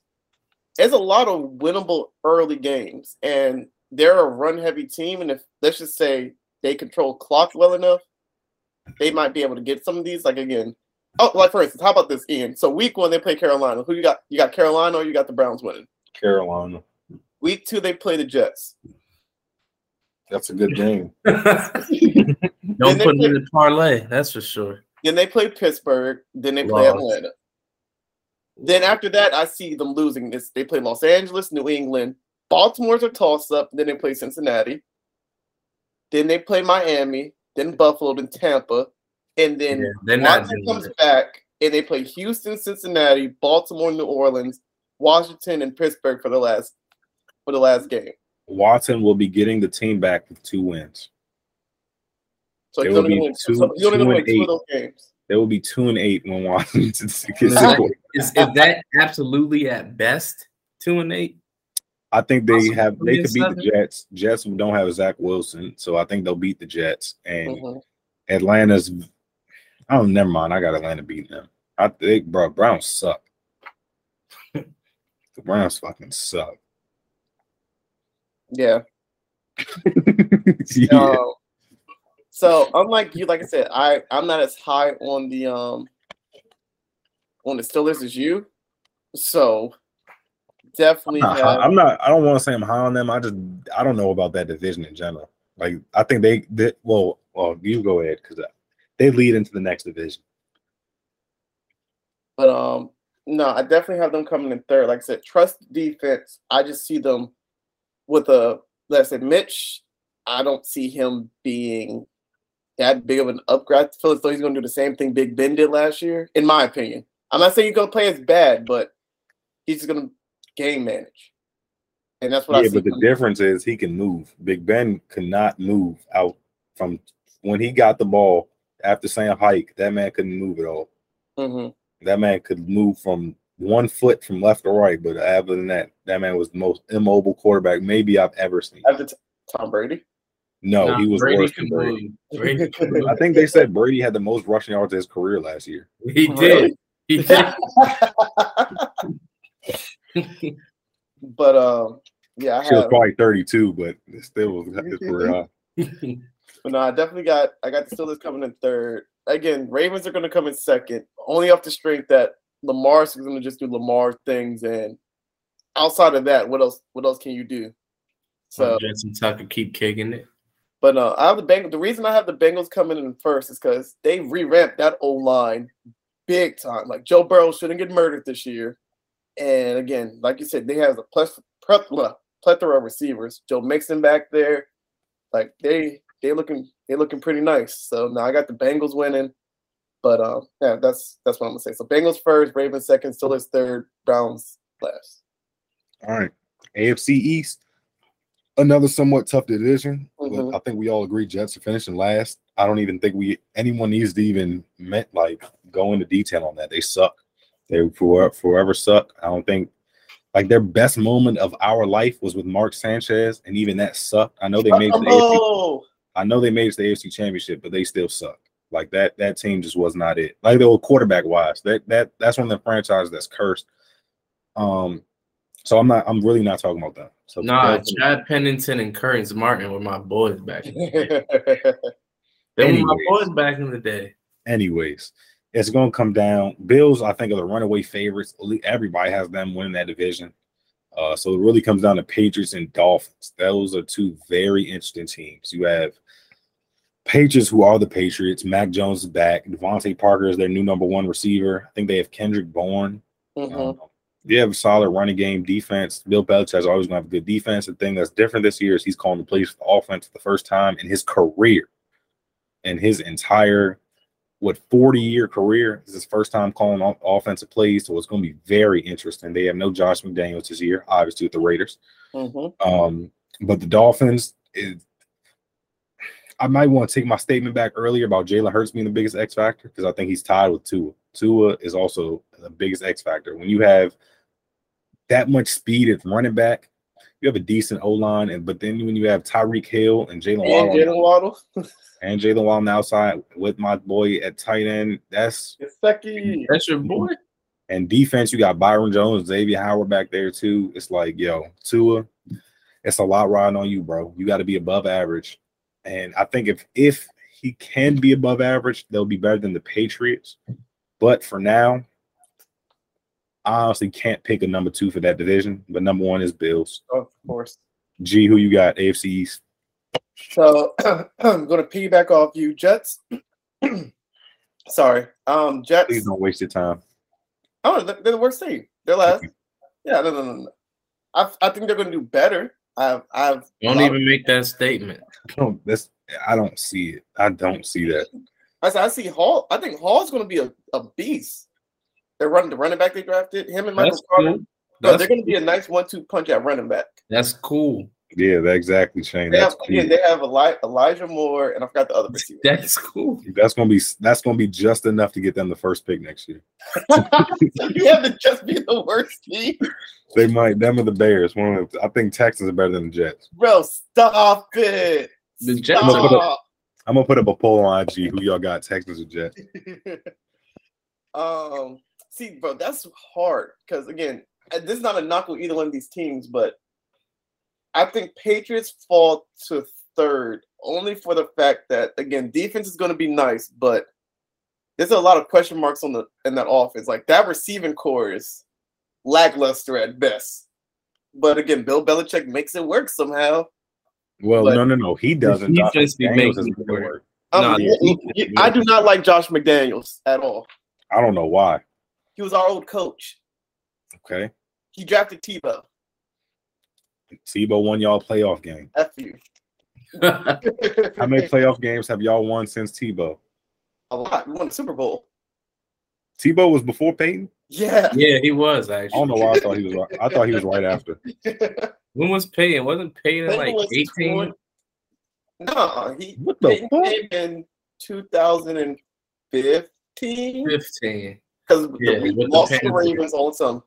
there's a lot of winnable early games, and they're a run heavy team. And if let's just say they control clock well enough, they might be able to get some of these. Like again, oh, like for instance, how about this, Ian? So week one they play Carolina. Who you got? You got Carolina, or you got the Browns winning? Carolina. Week two they play the Jets. That's a good game. Don't put play, in the parlay, that's for sure. Then they play Pittsburgh. Then they play Lost. Atlanta. Then after that, I see them losing this. They play Los Angeles, New England, Baltimore's a toss up. Then they play Cincinnati. Then they play Miami. Then Buffalo. Then Tampa. And then yeah, Washington comes back and they play Houston, Cincinnati, Baltimore, New Orleans, Washington, and Pittsburgh for the last for the last game. Watson will be getting the team back with two wins. So he's only win two, so two, two, two of those games. There will be two and eight when Washington gets is, that, is, is that absolutely at best two and eight? I think they have they could beat seven? the Jets. Jets don't have Zach Wilson, so I think they'll beat the Jets. And mm-hmm. Atlanta's oh never mind. I got Atlanta beating them. I think bro, Browns suck. the Browns fucking suck. Yeah. yeah. So, so unlike you, like I said, I I'm not as high on the um on the Steelers as you. So definitely, I'm not, have, I'm not I don't want to say I'm high on them. I just I don't know about that division in general. Like I think they, they well well you go ahead because they lead into the next division. But um no, I definitely have them coming in third. Like I said, trust defense. I just see them with a let's say Mitch. I don't see him being that big of an upgrade. I feel as though he's going to do the same thing Big Ben did last year, in my opinion. I'm not saying he's going to play as bad, but he's going to game manage, and that's what yeah, I but the difference is he can move. Big Ben could not move out from when he got the ball after Sam Hike. That man couldn't move at all. Mhm. That man could move from one foot from left or right, but other than that, that man was the most immobile quarterback maybe I've ever seen. After t- Tom Brady. No, Nah, he was Brady worse than Brady. Brady. I think they said Brady had the most rushing yards of his career last year. he did. He did. but um, yeah, I She was probably 32, but it still was his career high. But no, I definitely got. I got the Steelers coming in third. Again, Ravens are going to come in second, only off the strength that Lamar's to just do Lamar things, and outside of that, what else? What else can you do? So, So Justin Tucker keep kicking it. but no, I have the Bengals. The reason I have the Bengals coming in first is because they revamped that O line big time. Like Joe Burrow shouldn't get murdered this year, and again, like you said, they have a plethora, plethora of receivers. Joe Mixon back there, like they they looking they looking pretty nice. So now I got the Bengals winning, but um yeah, that's that's what I'm gonna say. So Bengals first, Ravens second, Steelers third, Browns last. All right. AFC East, another somewhat tough division. Mhm. I think we all agree Jets are finishing last. I don't even think we anyone needs to even meant like go into detail on that. They suck. They for forever suck. I don't think like their best moment of our life was with Mark Sanchez, and even that sucked. I know they made it the AFC, I know they made it to the AFC championship, but they still suck. Like that that team just was not it. Like they were quarterback wise. That that that's one of the franchises that's cursed. Um so I'm not I'm really not talking about that. So Nah, Chad Pennington and Curtis Martin were my boys back. In the day. They were my Anyways. boys back in the day. anyways, it's to come down. Bills, I think, are the runaway favorites. Everybody has them winning that division. Uh, so it really comes down to Patriots and Dolphins. Those are two very interesting teams. You have Patriots, who are the Patriots. Mac Jones is back. DeVante Parker is their new number one receiver. I think they have Kendrick Bourne. Mhm. Um, they have a solid running game defense. Bill Belichick is always going to have a good defense. The thing that's different this year is he's calling the plays for the offense for the first time in his career. In his entire, what, 40 year career, this is his first time calling off offensive plays. So it's going to be very interesting. They have no Josh McDaniels this year, obviously, with the Raiders. Mhm. Um, but the Dolphins is. I might want to take my statement back earlier about Jalen Hurts being the biggest X factor because I think he's tied with Tua. Tua is also the biggest X factor. When you have that much speed at running back, you have a decent O line, and but then when you have Tyreek Hill and Jalen And Waddle Jalen Waddle. and Jalen Waddle on the outside with my boy at tight end, that's Gesicki. That's your boy. and defense, you got Byron Jones, Xavier Howard back there too. It's like, yo, Tua, it's a lot riding on you, bro. You got to be above average. And I think if if he can be above average, they'll be better than the Patriots. But for now, I honestly can't pick a number two for that division. But number one is Bills. Of course. G, who you got? AFC East. So I'm gonna piggyback off you, Jets. Sorry, um, Jets. Please don't waste your time. Oh, they're the worst team. They're last. Yeah, no, no, no, no. I, I think they're gonna do better. I've, I've. Don't even make that statement. I don't, that's, I don't see it. I don't see that. I, said, I see Hall. I think Hall's gonna be a, a beast. They're running the running back they drafted. Him and Michael That's Carter. cool. No, they're gonna be a nice one-two punch at running back. that's cool. Yeah, that exactly, Shane. They That's have, again, cool. they have Eli- Elijah Moore, and I forgot the other receiver. That's cool. That's gonna be that's gonna be just enough to get them the first pick next year. you have to just be the worst team, They might. Them are the Bears. One of the, I think Texans are better than the Jets. bro. Stop it. The Jets I'm gonna put Stop. I'm gonna put up a poll on IG. Who y'all got? Texans or Jets? um, see, bro, that's hard because again, this is not a knock on either one of these teams, but I think Patriots fall to third only for the fact that again, defense is going to be nice, but there's a lot of question marks on the in that offense. Like that receiving corps is lackluster at best. But again, Bill Belichick makes it work somehow. Well, But- no, no, no. He doesn't. The Josh defense be making doesn't it work. work. Um, yeah. I do not like Josh McDaniels at all. I don't know why. He was our old coach. Okay, He drafted Tebow. Tebow won y'all playoff game. F you. How many playoff games have y'all won since Tebow? a lot. We won the Super Bowl. Tebow was before Peyton. Yeah. Yeah, he was actually. I actually. don't know why I thought he was. Right. I thought he was right after. When was Peyton? Wasn't Peyton Peyton like was 18? 20 No, he What the Peyton fuck? came in 2015 15. because Yeah, we the lost the Panthers. Ravens on some.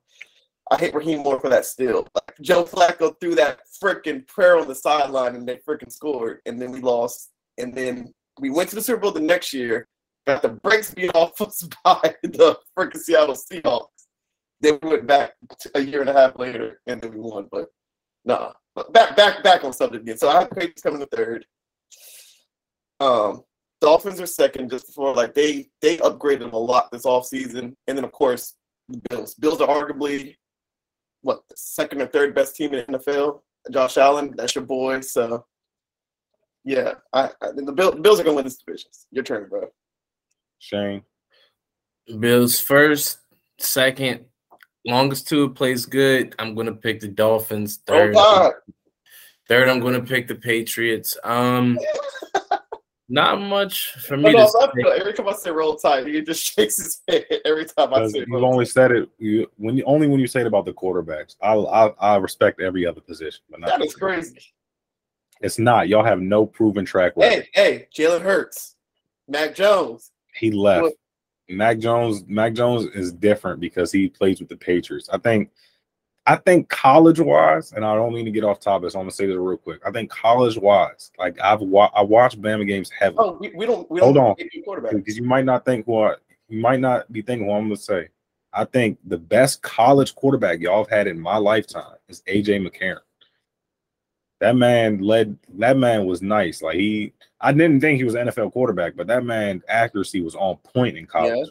I hate Rahim Moore for that still. Like, Joe Flacco threw that freaking prayer on the sideline and they freaking scored, and then we lost. And then we went to the Super Bowl the next year, got the brakes beat off us by the freaking Seattle Seahawks. Then we went back a year and a half later, and then we won. But nah, but back back back on subject again. So I have Patriots coming to third. Um, Dolphins are second, just before like they they upgraded a lot this offseason. and then of course the Bills. Bills are arguably what second or third best team in the NFL. Josh Allen, that's your boy. So yeah, I, I the Bill, Bills are gonna win this division. Your turn, bro. Shane. Bills first, second, longest two plays good. I'm gonna pick the Dolphins. Oh Third, God. third, I'm gonna pick the Patriots. Um, not much for me no, to that's Every time I say roll tide, he just shakes his head every time I say You've roll only tide. said it you when you only when you say it about the quarterbacks. I I, I respect every other position, but not That the is crazy. It's not. Y'all have no proven track record. Hey, hey, Jalen Hurts, Mac Jones. He left. Mac Jones. Mac Jones is different because he plays with the Patriots. I think. I think college wise, and I don't mean to get off topic, so I'm gonna say this real quick. I think college wise, like I've wa- I watched Bama games heavily Oh, we, we don't we Hold don't on. get you quarterback. because you might not think who I, you might not be thinking who I'm gonna say. I think the best college quarterback y'all have had in my lifetime is AJ McCarron. That man led. That man was nice. Like he, I didn't think he was an NFL quarterback, but that man accuracy was on point in college. Yeah.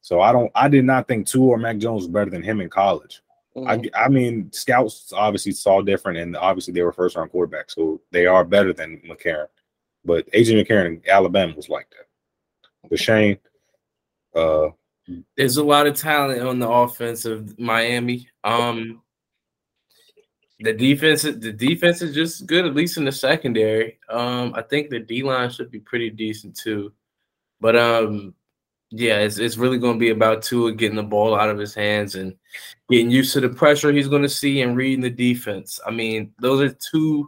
So I don't. I did not think Tua or Mac Jones was better than him in college. Mhm. I, I mean, scouts obviously saw different, and obviously they were first round quarterbacks, so they are better than McCarron. But AJ McCarron Alabama was like that. But Shane, uh, There's a lot of talent on the offense of Miami. Um, the defense, the defense is just good, at least in the secondary. Um, I think the D line should be pretty decent too. But um, yeah, it's it's really going to be about Tua getting the ball out of his hands and getting used to the pressure he's going to see and reading the defense. I mean, those are two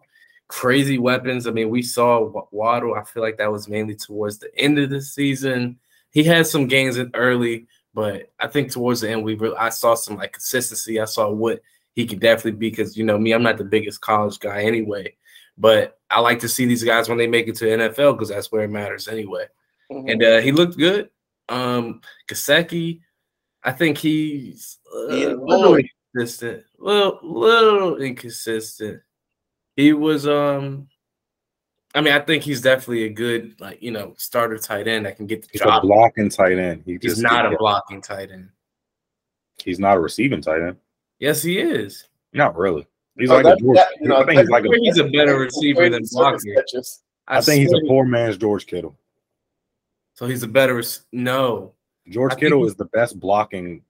crazy weapons. I mean, we saw Wa- Waddle. I feel like that was mainly towards the end of the season. He had some gains in early, but I think towards the end we really, I saw some like consistency. I saw what he could definitely be because you know me, I'm not the biggest college guy anyway, but I like to see these guys when they make it to NFL because that's where it matters anyway. Mhm. And uh, he looked good. Um, Gesicki, I think he's uh, He is a little inconsistent, little little inconsistent. He was um. I mean, I think he's definitely a good, like you know, starter tight end that can get the he's a job. blocking tight end. He He's just not a blocking tight end. He's not a receiving tight end. Yes, he is. Not really. He's Oh, like that- a George. that- you know, I think he's like a. he's a better receiver than Circus blocker. I think he's a poor man's George Kittle. So he's a better. No, George I Kittle is the best blocking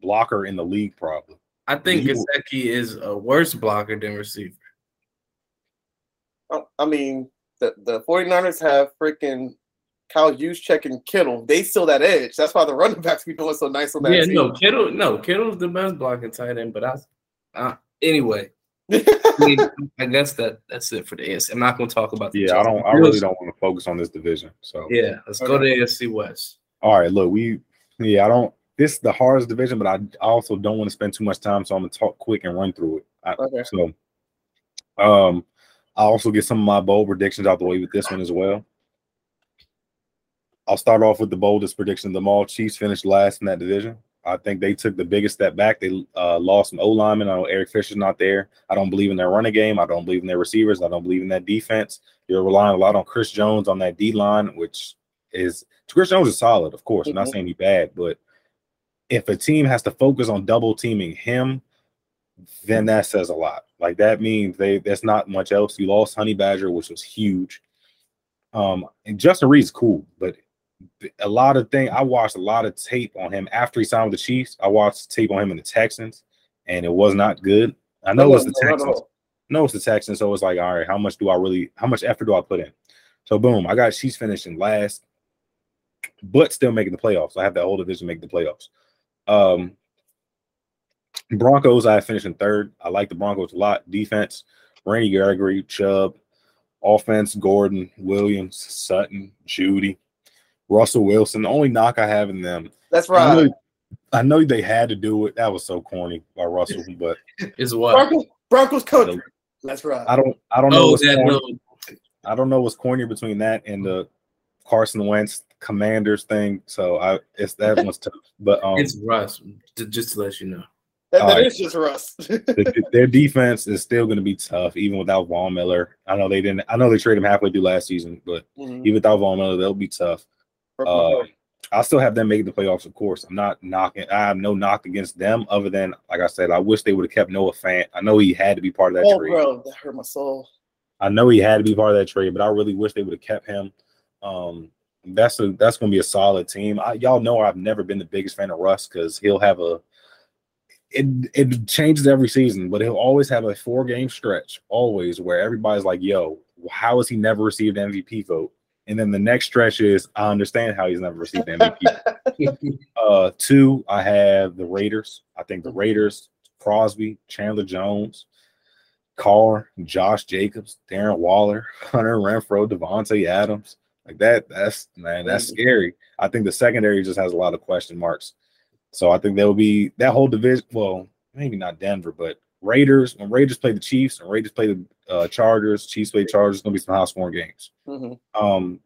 blocker in the league, probably. I think You- Gesicki is a worse blocker than receiver. I- I mean, the, the 49ers have freaking Kyle Juszczyk and Kittle. They still that edge. That's why the running backs be doing so nice on that Yeah, team. no, Kittle, no, Kittle's the best blocking tight end. But I, uh, anyway, I, mean, I guess that that's it for the AFC. I'm not going to talk about. The Yeah, I don't. I really don't want to focus on this division. So Yeah, let's go to AFC West. All right, look, we yeah, I don't. This is the hardest division, but I, I also don't want to spend too much time, so I'm gonna talk quick and run through it. I, Okay. So, um, I also get some of my bold predictions out the way with this one as well. I'll start off with the boldest prediction of them all. Chiefs finished last in that division. I think they took the biggest step back. They uh, lost some O linemen. I know Eric Fisher's not there. I don't believe in their running game. I don't believe in their receivers. I don't believe in that defense. You're relying a lot on Chris Jones on that D line, which is Chris Jones is solid, of course. I'm not Mhm. saying he's bad, but if a team has to focus on double teaming him, then that says a lot. Like that means they there's not much else. You lost Honey Badger, which was huge. Um, and Justin Reid's cool, but a lot of things. I watched a lot of tape on him after he signed with the Chiefs. I watched tape on him in the Texans, and it was not good. I know it's the No, no, no, Texans. No, it's the Texans. So it's like, all right, how much do I really, how much effort do I put in? So boom, I got Chiefs finishing last, but still making the playoffs. I have the whole division make the playoffs. Um, Broncos, I finished in third. I like the Broncos a lot. Defense, Randy Gregory, Chubb. Offense, Gordon, Williams, Sutton, Jeudy, Russell Wilson. The only knock I have in them. That's I right. know, I know they had to do it. That was so corny by Russell, but Is what? Broncos, Broncos country. That's right. I don't I don't know Oh, what's that corny. I don't know what's corny between that and the Carson Wentz Commanders thing. So I it's that one's tough. But um It's Russ. Just to let you know. that, that Alright. is just Russ. the- their defense is still going to be tough, even without Von Miller. I know they didn't. I know they traded him halfway through last season, but Mhm. even without Von Miller, they'll be tough. Uh, I still have them making the playoffs, of course. I'm not knocking. I have no knock against them, other than like I said, I wish they would have kept Noah Fant. I know he had to be part of that oh, trade. bro, that hurt my soul. I know he had to be part of that trade, but I really wish they would have kept him. Um, that's a that's going to be a solid team. I, y'all know I've never been the biggest fan of Russ because he'll have a it it changes every season, but he'll always have a four game stretch, always where everybody's like, "Yo, how has he never received an MVP vote?" And then the next stretch is, I understand how he's never received MVP. uh, two, I have the Raiders. I think the Raiders, Crosby, Chandler Jones, Carr, Josh Jacobs, Darren Waller, Hunter Renfrow, Davante Adams. Like that, that's man, that's scary. I think the secondary just has a lot of question marks. So I think there will be that whole division. Well, maybe not Denver, but Raiders. When Raiders play the Chiefs and Raiders play the uh, Chargers, Chiefs play Chargers, it's gonna be some high scoring games. Mhm. Um,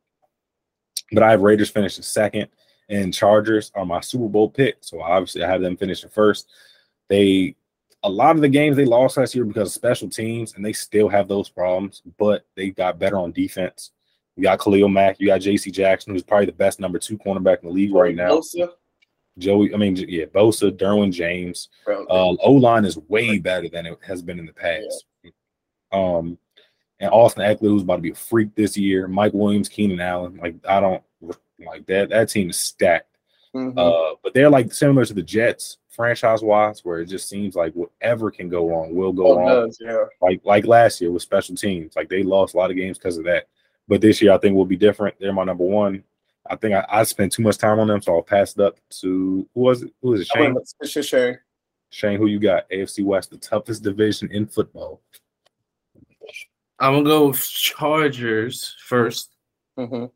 but I have Raiders finishing second, and Chargers are my Super Bowl pick. So obviously, I have them finishing first. They a lot of the games they lost last year because of special teams, and they still have those problems. But they got better on defense. You got Khalil Mack, you got J.C. Jackson, who's probably the best number two cornerback in the league right now. Bosa, Joey, I mean, yeah, Bosa, Derwin James. bro. Uh, o line is way better than it has been in the past. Um, and Austin Ekeler, who's about to be a freak this year. Mike Williams, Keenan Allen. Like I don't like that. That team is stacked. Mhm. Uh, but they're like similar to the Jets, franchise wise, where it just seems like whatever can go wrong will go oh, wrong. does, yeah. Like like last year with special teams, like they lost a lot of games because of that. But this year, I think will be different. They're my number one. I think I, I spent too much time on them, so I'll pass it up to who was it? Who was it? Shane. went with- Shane. Shane, who you got? AFC West, the toughest division in football. I'm gonna go with Chargers first. Mhm.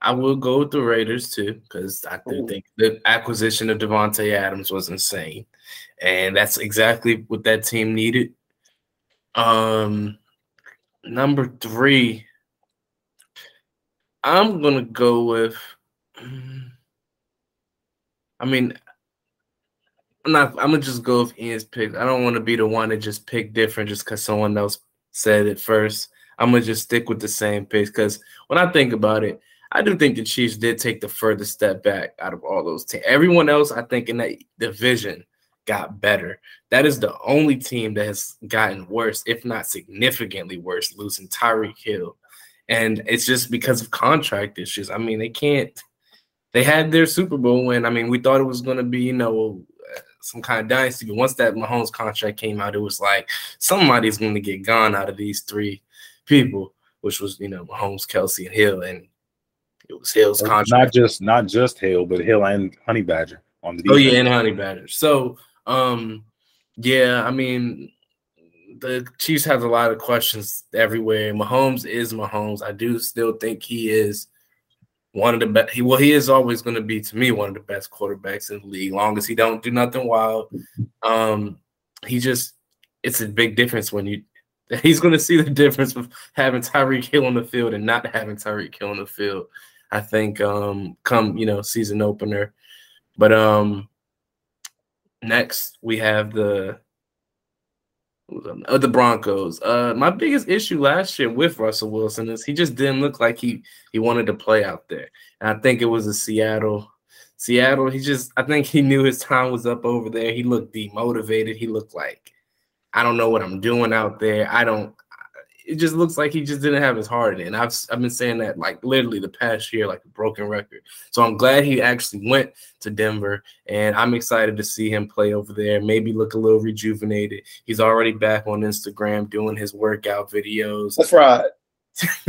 I will go with the Raiders too, because I do Ooh. think the acquisition of Davante Adams was insane. And that's exactly what that team needed. Um number three, I'm gonna go with I mean I'm not I'm gonna just go with Ian's pick. I don't want to be the one to just pick different just because someone else said it first. I'm gonna just stick with the same pick because when I think about it, I do think the Chiefs did take the furthest step back out of all those teams. Everyone else, I think, in that division got better. That is the only team that has gotten worse, if not significantly worse, losing Tyreek Hill. And it's just because of contract issues. I mean, they can't, they had their Super Bowl win. I mean, we thought it was going to be, you know, some kind of dynasty. But once that Mahomes contract came out, it was like somebody's going to get gone out of these three people, which was, you know, Mahomes, Kelce, and Hill. And it was Hill's contract. Not just not just Hill, but Hill and Honey Badger on the Oh yeah, and Honey Badger. So, um, yeah, I mean, the Chiefs have a lot of questions everywhere. Mahomes is Mahomes. I do still think he is one of the best. He well, he is always going to be to me one of the best quarterbacks in the league. Long as he don't do nothing wild, um, he just it's a big difference when you. He's going to see the difference of having Tyreek Hill on the field and not having Tyreek Hill on the field. I think um come you know season opener, but um next we have the uh, the Broncos. Uh, my biggest issue last year with Russell Wilson is he just didn't look like he he wanted to play out there, and I think it was a Seattle. Seattle, he just I think he knew his time was up over there. He looked demotivated. He looked like I don't know what I'm doing out there. I don't it just looks like he just didn't have his heart in. I've I've been saying that like literally the past year, like a broken record. So I'm glad he actually went to Denver, and I'm excited to see him play over there. Maybe look a little rejuvenated. He's already back on Instagram doing his workout videos. That's right.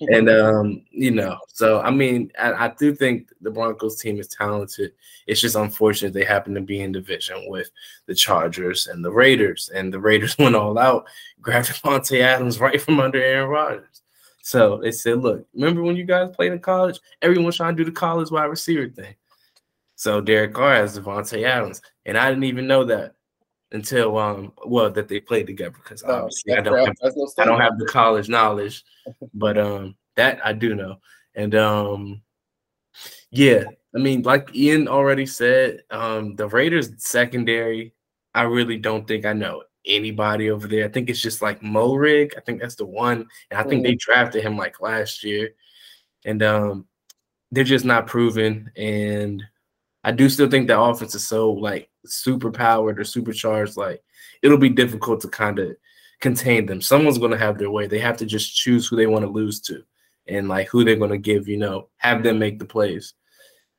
and um, you know, so I mean, I, I, do think the Broncos team is talented. It's just unfortunate they happen to be in division with the Chargers and the Raiders, and the Raiders went all out, grabbed Davante Adams right from under Aaron Rodgers. So they said, "Look, remember when you guys played in college? Everyone's trying to do the college wide receiver thing." So Derek Carr has Davante Adams, and I didn't even know that until um well that they played together because oh, obviously I don't have, I don't have the college knowledge, but um that I do know. And um yeah, I mean like Ian already said, um the Raiders secondary, I really don't think I know anybody over there. I think it's just like Moehrig. I think that's the one. And I think mm-hmm. they drafted him like last year. And um they're just not proven and I do still think the offense is so like super powered or supercharged. Like it'll be difficult to kind of contain them. Someone's going to have their way. They have to just choose who they want to lose to, and like who they're going to give. You know, have them make the plays.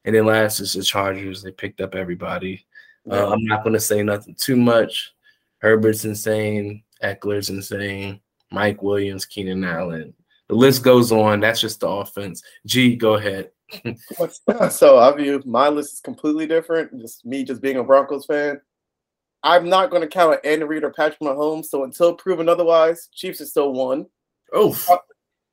And then last is the Chargers. They picked up everybody. Uh, I'm not going to say nothing too much. Herbert's insane. Ekeler's insane. Mike Williams, Keenan Allen. The list goes on. That's just the offense. G, go ahead. so I view my list is completely different. Just me, just being a Broncos fan. I'm not going to count on Andy Reid or Patrick Mahomes. So until proven otherwise, Chiefs is still one. Oh,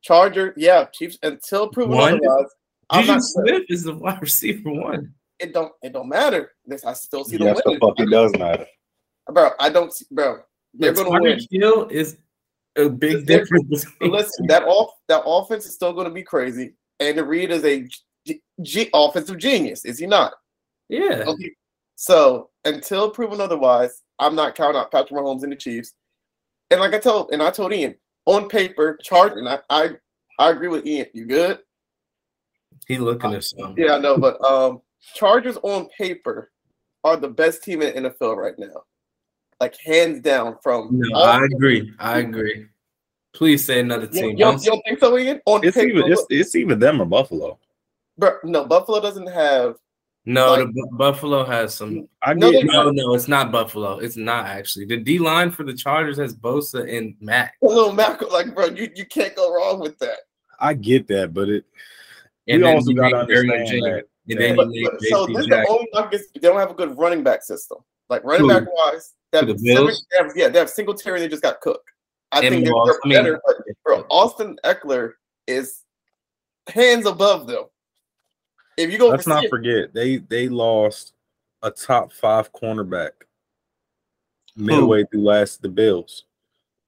Charger, yeah, Chiefs until proven one? otherwise. I'm not Smith is the wide receiver one. It don't. It don't matter. This I still see yes, the fuck it does matter, bro. I don't see, bro. They're going to win. Hill is a big difference. Listen, that off that offense is still going to be crazy. Andy Reid is a G- G- offensive genius, is he not? Yeah. Okay. So until proven otherwise, I'm not counting out Patrick Mahomes and the Chiefs. And like I told, and I told Ian, on paper, Charger, and I, I, I agree with Ian. You good? He looking at something. Yeah, I know, but um, Chargers on paper are the best team in the NFL right now, like hands down. From no, I agree. I agree. Please say another team. You, don't, you don't think so, Ian? On it's paper, even it's, it's even them or Buffalo. But no, Buffalo doesn't have. No, like, the Buffalo has some. I no, no, no, it's not Buffalo. It's not actually. The D line for the Chargers has Bosa and Mack. A little Mack, like bro, you, you can't go wrong with that. I get that, but it. And we also got to understand that. And then but, but, so this is the only they don't have a good running back system. Like running back wise, they have, the seven, they have, yeah, they have Singletary. They just got Cook. I and think they're, they're better. But bro, Austin Ekeler is hands above them. If you go, let's not forget they they lost a top five cornerback midway through last the Bills.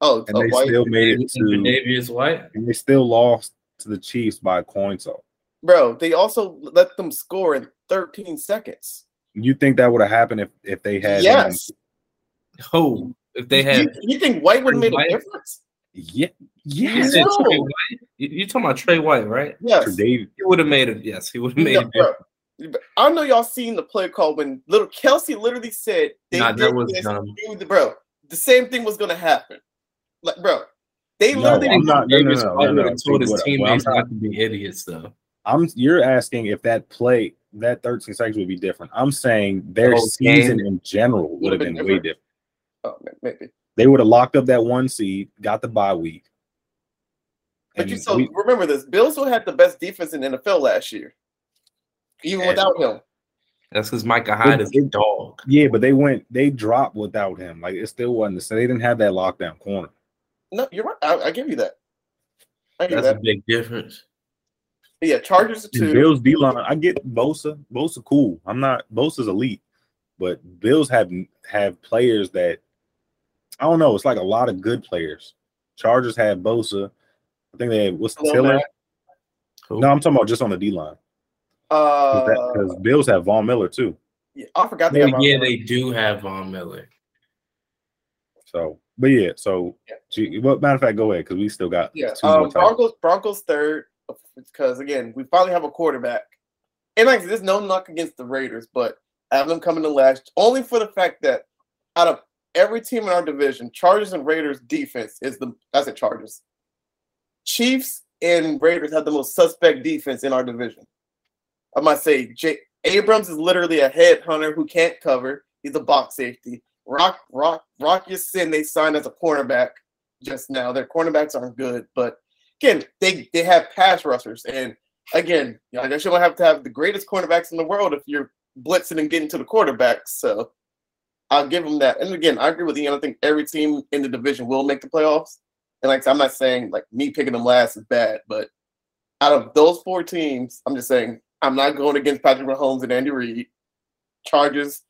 Oh, and they White. still made it to Davious White, and they still lost to the Chiefs by a coin toss. Bro, they also let them score in 13 seconds. You think that would have happened if if they had? Yes. Who? If they had? You, you think White would have made a difference? Yeah, yeah. You, you talking about Tre White, right? Yes. He would have made it. Yes, he would have made no, it. I know y'all seen the play call when little Kelce literally said they nah, that was this, dumb. bro. The same thing was gonna happen. Like, bro, they no, literally I'm not, no, no, no, no, no, told his teammates not to be idiots though. I'm you're asking if that play that 13 seconds would be different. I'm saying their the season game. in general would have been, been way different. Oh, maybe they would have locked up that one seed, got the bye week. But you so we, remember this: Bills would have the best defense in NFL last year, even without him. That's because Micah Hyde is a dog. Yeah, but they went, they dropped without him. Like it still wasn't the same. They didn't have that lockdown corner. No, you're right. I, I give you that. I give That's that. a big difference. But yeah, Chargers two. Bills D line. I get Bosa. Bosa cool. I'm not Bosa's elite, but Bills have have players that I don't know. It's like a lot of good players. Chargers had Bosa. I think they had what's the Tiller. No, I'm talking about just on the D line. Because uh, Bills have Von Miller too. Yeah, I forgot. They yeah, yeah they do have Von Miller. So, but yeah, so yeah. Well, matter of fact, go ahead because we still got yeah. Um, Broncos, Broncos third because again we finally have a quarterback, and like there's no knock against the Raiders, but I have them coming to last only for the fact that out of every team in our division, Chargers and Raiders defense is the that's it Chargers. Chiefs and Raiders have the most suspect defense in our division. I might say Jay Abrams is literally a headhunter who can't cover. He's a box safety. Rock Rock Rock Ya-Sin. they signed as a cornerback just now. Their cornerbacks aren't good, but again, they they have pass rushers, and again, you know, I guess you don't have to have the greatest cornerbacks in the world if you're blitzing and getting to the quarterback. So I'll give them that. And again, I agree with Ian. I think every team in the division will make the playoffs. And like I'm not saying like me picking them last is bad, but out of those four teams, I'm just saying I'm not going against Patrick Mahomes and Andy Reid. Chargers.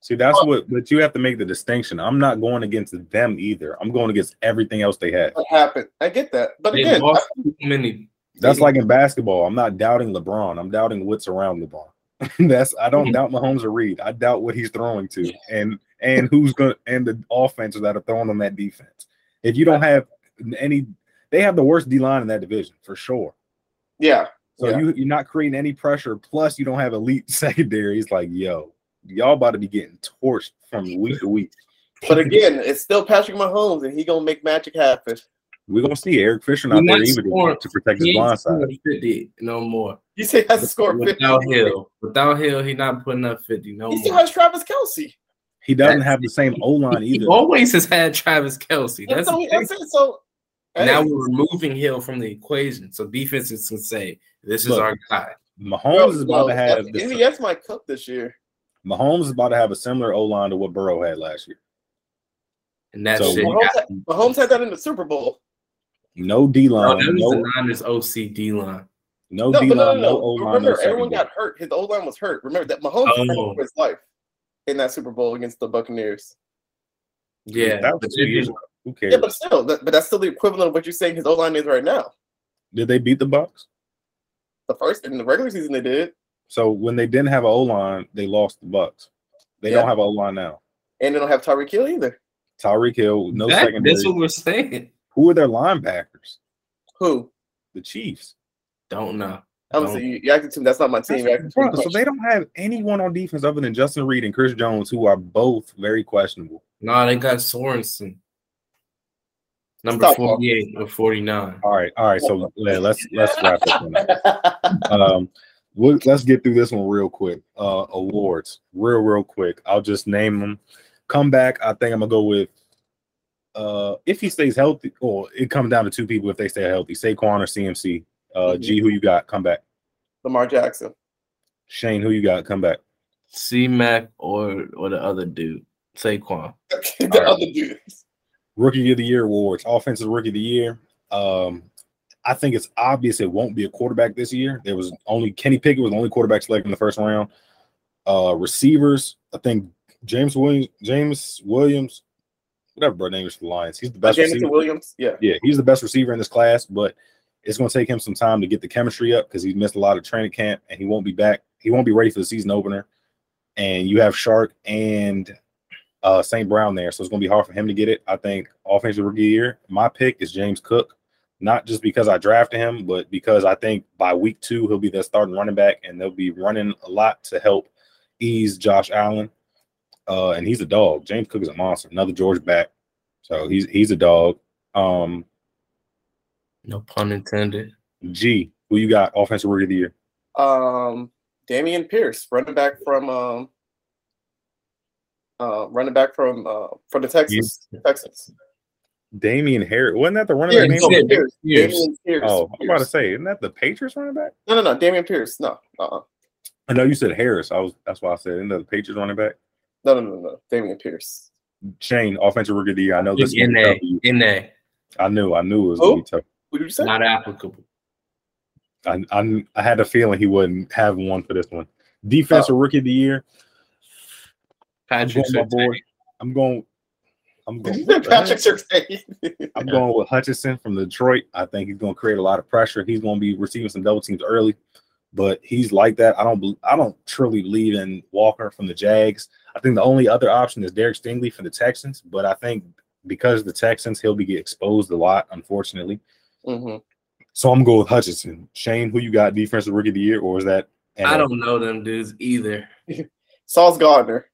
See, that's what, but you have to make the distinction. I'm not going against them either. I'm going against everything else they have. What happened? I get that, but They again, lost too many. That's like in basketball. I'm not doubting LeBron. I'm doubting what's around LeBron. that's I don't mm-hmm. doubt Mahomes or Reid. I doubt what he's throwing to and and who's gonna and the offenses that are throwing on that defense. If you don't have any, they have the worst D line in that division for sure. yeah, So Yeah. you you're not creating any pressure. Plus, you don't have elite secondary. It's like, yo, y'all about to be getting torched from week to week. but again, it's still Patrick Mahomes, and he gonna make magic happen. We're gonna see Eric Fisher He not there not either to protect his He blind side. 50 no more. You say he has to score 50. Without Hill. Without Hill, he not putting up 50 no He still more. has Travis Kelce. He doesn't That's- have the same O line either. He either. always has had Travis Kelce. That's That's, the what- thing. that's it. So now we're removing Hill from the equation. So defenses can say, this is Look, our guy. Mahomes is about no, to have that's- the, MVS might cook this year. Mahomes is about to have a similar O line to what Burrow had last year. And that So shit. we Mahomes, had, Mahomes had that in the Super Bowl. No D no, line, that was no the Niners OCD line. no No, D line, no, no no. O line. Remember, no everyone got hurt. His O line was hurt. Remember that Mahomes Oh. oh. his life in that Super Bowl against the Buccaneers. Yeah. that was two years ago. Who cares? Yeah, but still, that, but that's still the equivalent of what you're saying his O line is right now. Did they beat the Bucks? The first in the regular season they did, So when they didn't have an O line, they lost the Bucks. They Yeah. don't have an O line now. and they don't have Tyreek Hill either. Tyreek Hill, no That- secondary. that's what we're saying. Who are their linebackers? Who? The Chiefs. Don't know. I'm Don't- you, you acted to that's not my team. You Bro, so much. they don't have anyone on defense other than Justin Reid and Chris Jones, who are both very questionable. No, they got Sorensen. Number Stop. 48 or 49. All right, all right. So yeah, let's let's wrap this one up. Um, we'll, let's get through this one real quick. Uh, awards, real real quick. I'll just name them. Come back. I think I'm gonna go with. Uh, if he stays healthy, or it comes down to two people if they stay healthy, Saquon or CMC. Uh, G, who you got? Come back. Lamar Jackson. Shane, who you got? Come back. C Mac or or the other dude, Saquon. the All right. other dudes. Rookie of the Year awards, offensive rookie of the year. Um, I think it's obvious it won't be a quarterback this year. There was only Kenny Pickett was the only quarterback selected in the first round. Uh, receivers, I think James Williams, James Williams, whatever bro name is for the Lions. He's the best Jameson receiver. Williams. Yeah. Yeah, he's the best receiver in this class, but it's going to take him some time to get the chemistry up because he's missed a lot of training camp and he won't be back. He won't be ready for the season opener. And you have Chark and uh, St. Brown there, so it's going to be hard for him to get it. I think offensive rookie year. My pick is James Cook, not just because I drafted him, but because I think by week two he'll be the starting running back, and they'll be running a lot to help ease Josh Allen. Uh, and he's a dog. James Cook is a monster. Another George back, so he's he's a dog. Um, No pun intended. G, who you got? Offensive rookie of the year. Um, Dameon Pierce, running back from um, uh, running back from uh, from the Texas Texans. Damien Harris. Wasn't that the running Pierce, back no, name? Pierce. Pierce, Pierce. Dameon Pierce. Oh, I'm about to say, isn't that the Patriots running back? No, no, no. Dameon Pierce. No, uh, I know you said Harris. I was that's why I said isn't that the Patriots running back? No, no, no, no. Dameon Pierce. Shane, offensive rookie of the year. I know this is gonna be NA. tough for you. NA. I knew, I knew it was gonna be tough. What did you say? Not applicable. I, I I had a feeling he wouldn't have one for this one. Defensive Oh. rookie of the year. I'm going, my boy. I'm going. I'm going. you say what the Patrick heck? I'm going with Hutchinson from Detroit. I think he's going to create a lot of pressure. He's going to be receiving some double teams early, but he's like that. I don't. I don't truly believe in Walker from the Jags. I think the only other option is Derek Stingley for the Texans, but I think because the Texans, he'll be exposed a lot, unfortunately. Mhm. So I'm going with Hutchinson. Shane, who you got defensive rookie of the year, or is that? I don't know them dudes either. Sauce Gardner.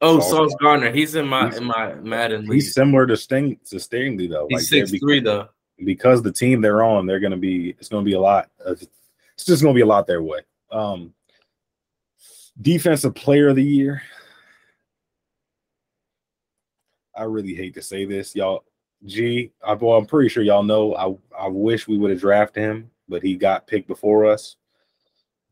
Oh, Sauce Sauce Gardner. He's in my He's- in my Madden league. He's similar to Sting to Stingley though. He's they're six three though. because the team they're on, they're going to be. It's going to be a lot. Of, it's just going to be a lot their way. Um, defensive player of the year. I really hate to say this, y'all. G, I, well, I'm pretty sure y'all know. I I wish we would have drafted him, but he got picked before us.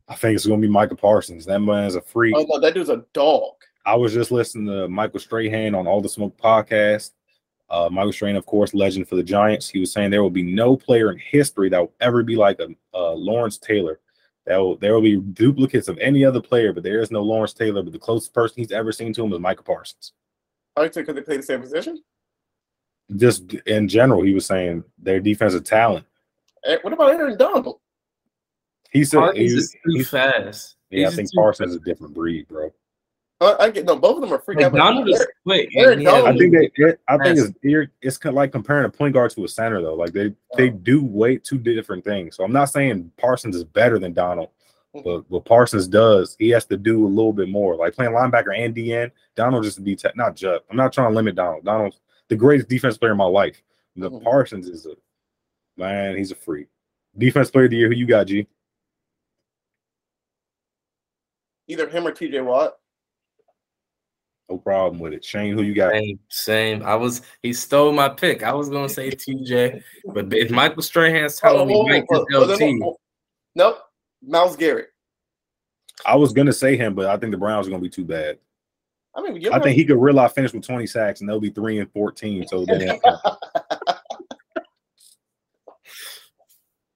I think it's gonna be Micah Parsons. That man's a freak. Oh no, that dude's a dog. I was just listening to Michael Strahan on All the Smoke podcast. Uh, Michael Strahan, of course, legend for the Giants. He was saying there will be no player in history that will ever be like a uh, Lawrence Taylor. That will there will be duplicates of any other player, but there is no Lawrence Taylor. But the closest person he's ever seen to him is Micah Parsons. I think because they play the same position. Just in general, he was saying their defensive talent. Eh, What about Aaron Donald? He said, he's, he- is too he- fast. yeah, I think too Parsons is a different breed, bro. Uh, I get no. Both of them are freaking. Like, Donald is quick. Aaron and he has- Donald I think they, it, I think it's you're, it's like comparing a point guard to a center though. Like they they do way two different things. So I'm not saying Parsons is better than Donald, but what Parsons does, he has to do a little bit more. Like playing linebacker and DN, Donald just be te- not just. I'm not trying to limit Donald. Donald's the greatest defense player in my life. The Mhm. Parsons is a man. He's a freak. Defense player of the year. Who you got, G? either him or T.J. Watt. No problem with it. Shane, who you got? Same, same. I was he stole my pick. I was gonna say TJ, but if Michael Strahan's telling me Oh, Mike oh, is oh, no, LT, no, no. Nope. Myles Garrett. I was gonna say him, but I think the Browns are gonna be too bad. I mean, I think he could realize finish with 20 sacks and they'll be three and 14. So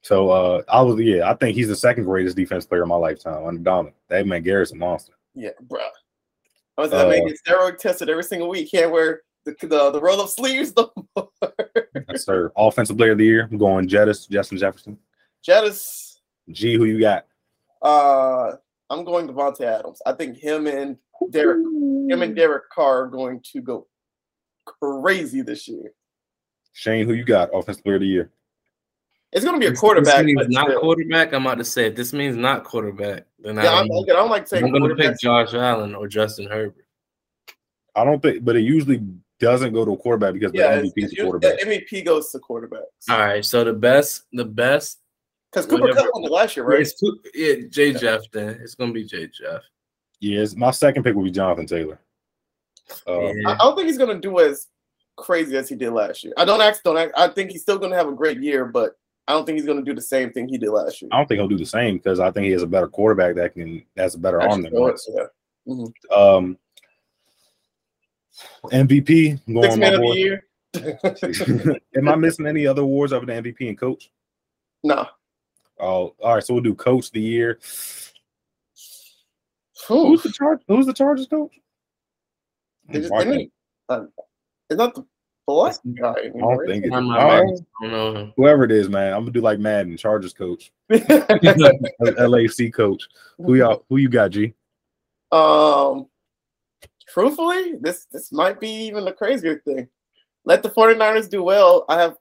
so uh, I was yeah, I think he's the second greatest defense player of my lifetime under Donald. That man Garrett's a monster. yeah, bro. I was that man Uh, gets steroid tested every single week. Can't wear the the, the roll up sleeves. No more. Yes, sir. Offensive player of the year. I'm going Jettis, Justin Jefferson. Jettis. G, who you got? Uh, I'm going Davante Adams. I think him and Derek, him and Derek Carr are going to go crazy this year. Shane, who you got? Offensive player of the year. It's going to be a quarterback. This means but not still. quarterback. I'm about to say if this means not quarterback, then Yeah, I I'm, don't. I don't like taking I'm gonna pick. Josh Allen or Justin Herbert. I don't think, but it usually doesn't go to a quarterback because Yeah, the MVP is it's a usually- quarterback. the MVP goes to quarterbacks All right, so the best, the best because Cooper Whatever. Kupp won it last year, right? is two, yeah, J Jeff. Then it's gonna be J Jeff. Yes, my second pick will be Jonathan Taylor. Uh, I, Yeah. I don't think he's going to do as crazy as he did last year. I don't act, don't act. I think he's still going to have a great year, but I don't think he's going to do the same thing he did last year. I don't think he'll do the same because I think he has a better quarterback that can that's a better arm Actually, than Wentz. yeah. Um, MVP I'm Six man my of the year. Am I missing any other awards other than MVP and coach? no. Oh, all right. So we'll do coach of the year. Whew. Who's the charge? Who's the Chargers coach? They just- I they need- uh, it's not the black guy don't think it. I'm All not- right, I don't know him. whoever it is, man. I'm gonna do like Madden, Chargers coach, LAC coach. Who y'all? Who you got, G? um, truthfully, this this might be even the crazier thing. Let the 49ers do well. I have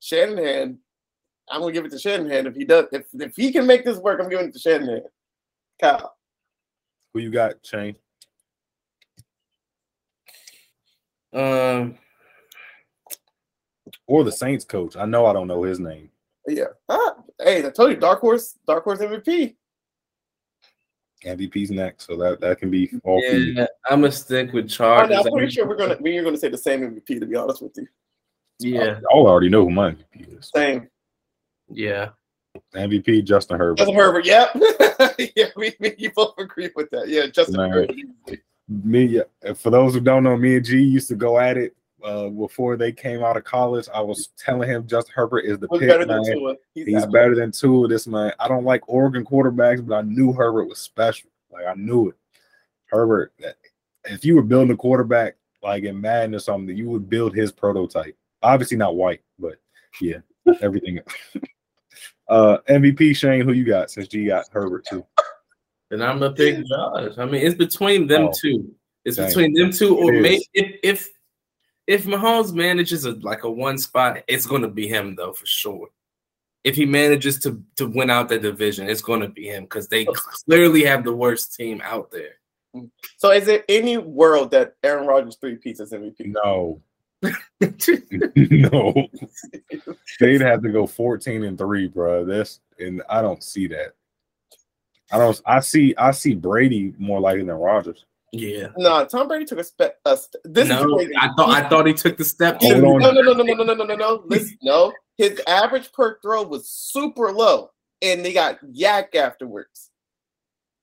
Shanahan. I'm gonna give it to Shanahan if he does. If if he can make this work, I'm giving it to Shanahan. Kyle. Who you got, Shane? Um, Or the Saints coach? I know I don't know his name. Yeah. Ah, hey, I told you, Dark Horse, Dark Horse MVP. MVP's next, so that that can be all for yeah, I'm gonna stick with I'm Chargers. I'm pretty sure we're gonna we are gonna say the same MVP. To be honest with you, Yeah, Y'all already know who my MVP is. same. Yeah. MVP Justin Herbert. Justin Herbert. Yep. yeah, we, we you both agree with that. Yeah, Justin Man. Herbert. me yeah, for those who don't know me and g used to go at it uh before they came out of college i was telling him justin herbert is the Was pick better man. than Tua. He's, he's better than two of this man i don't like oregon quarterbacks but i knew herbert was special like i knew it herbert if you were building a quarterback like in madden or something you would build his prototype obviously not white but yeah everything uh mvp shane who you got since g got herbert too And I'm gonna pick Josh. I mean, it's between them Oh, two. It's dang. between them two, or maybe if if if Mahomes manages a like a one spot, it's gonna be him though for sure. If he manages to to win out the division, it's gonna be him because they clearly have the worst team out there. So, is there any world that Aaron Rodgers three pieces MVP? no no they'd have to go 14 and 3 bro this and i don't see that i don't i see i see brady more likely than Rodgers. Yeah. No, Tom Brady took a step. A st- this no, is crazy. I thought I thought he took the step. Hold no, on. no, no, no, no, no, no, no, no, no. Listen, no. His average per throw was super low, and they got YAC afterwards.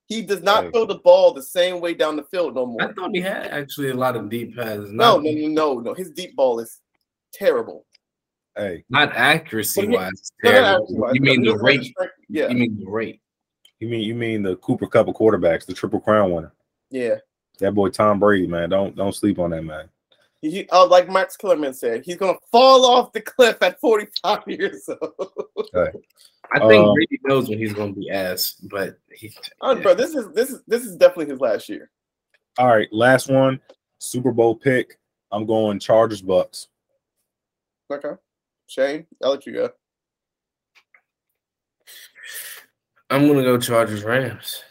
He does not Hey. throw the ball the same way down the field no more. I thought he had actually a lot of deep passes. No, no, no, no, no. His deep ball is terrible. Hey, not accuracy wise. No, no, terrible. actually, You mean the rate? Yeah, You mean the rate? you mean you mean the Cooper Kupp of quarterbacks, the Triple Crown winner? yeah. That boy Tom Brady, man. Don't don't sleep on that man. He, he- uh, like Max Kellerman said, he's gonna fall off the cliff at 45 years old. I think Um, Brady knows when he's going to be ass, but he, Oh, bro, this is this is this is definitely his last year. All right, last one, Super Bowl pick. I'm going Chargers Bucks. Okay, Shane, I'll let you go. I'm gonna go Chargers Rams.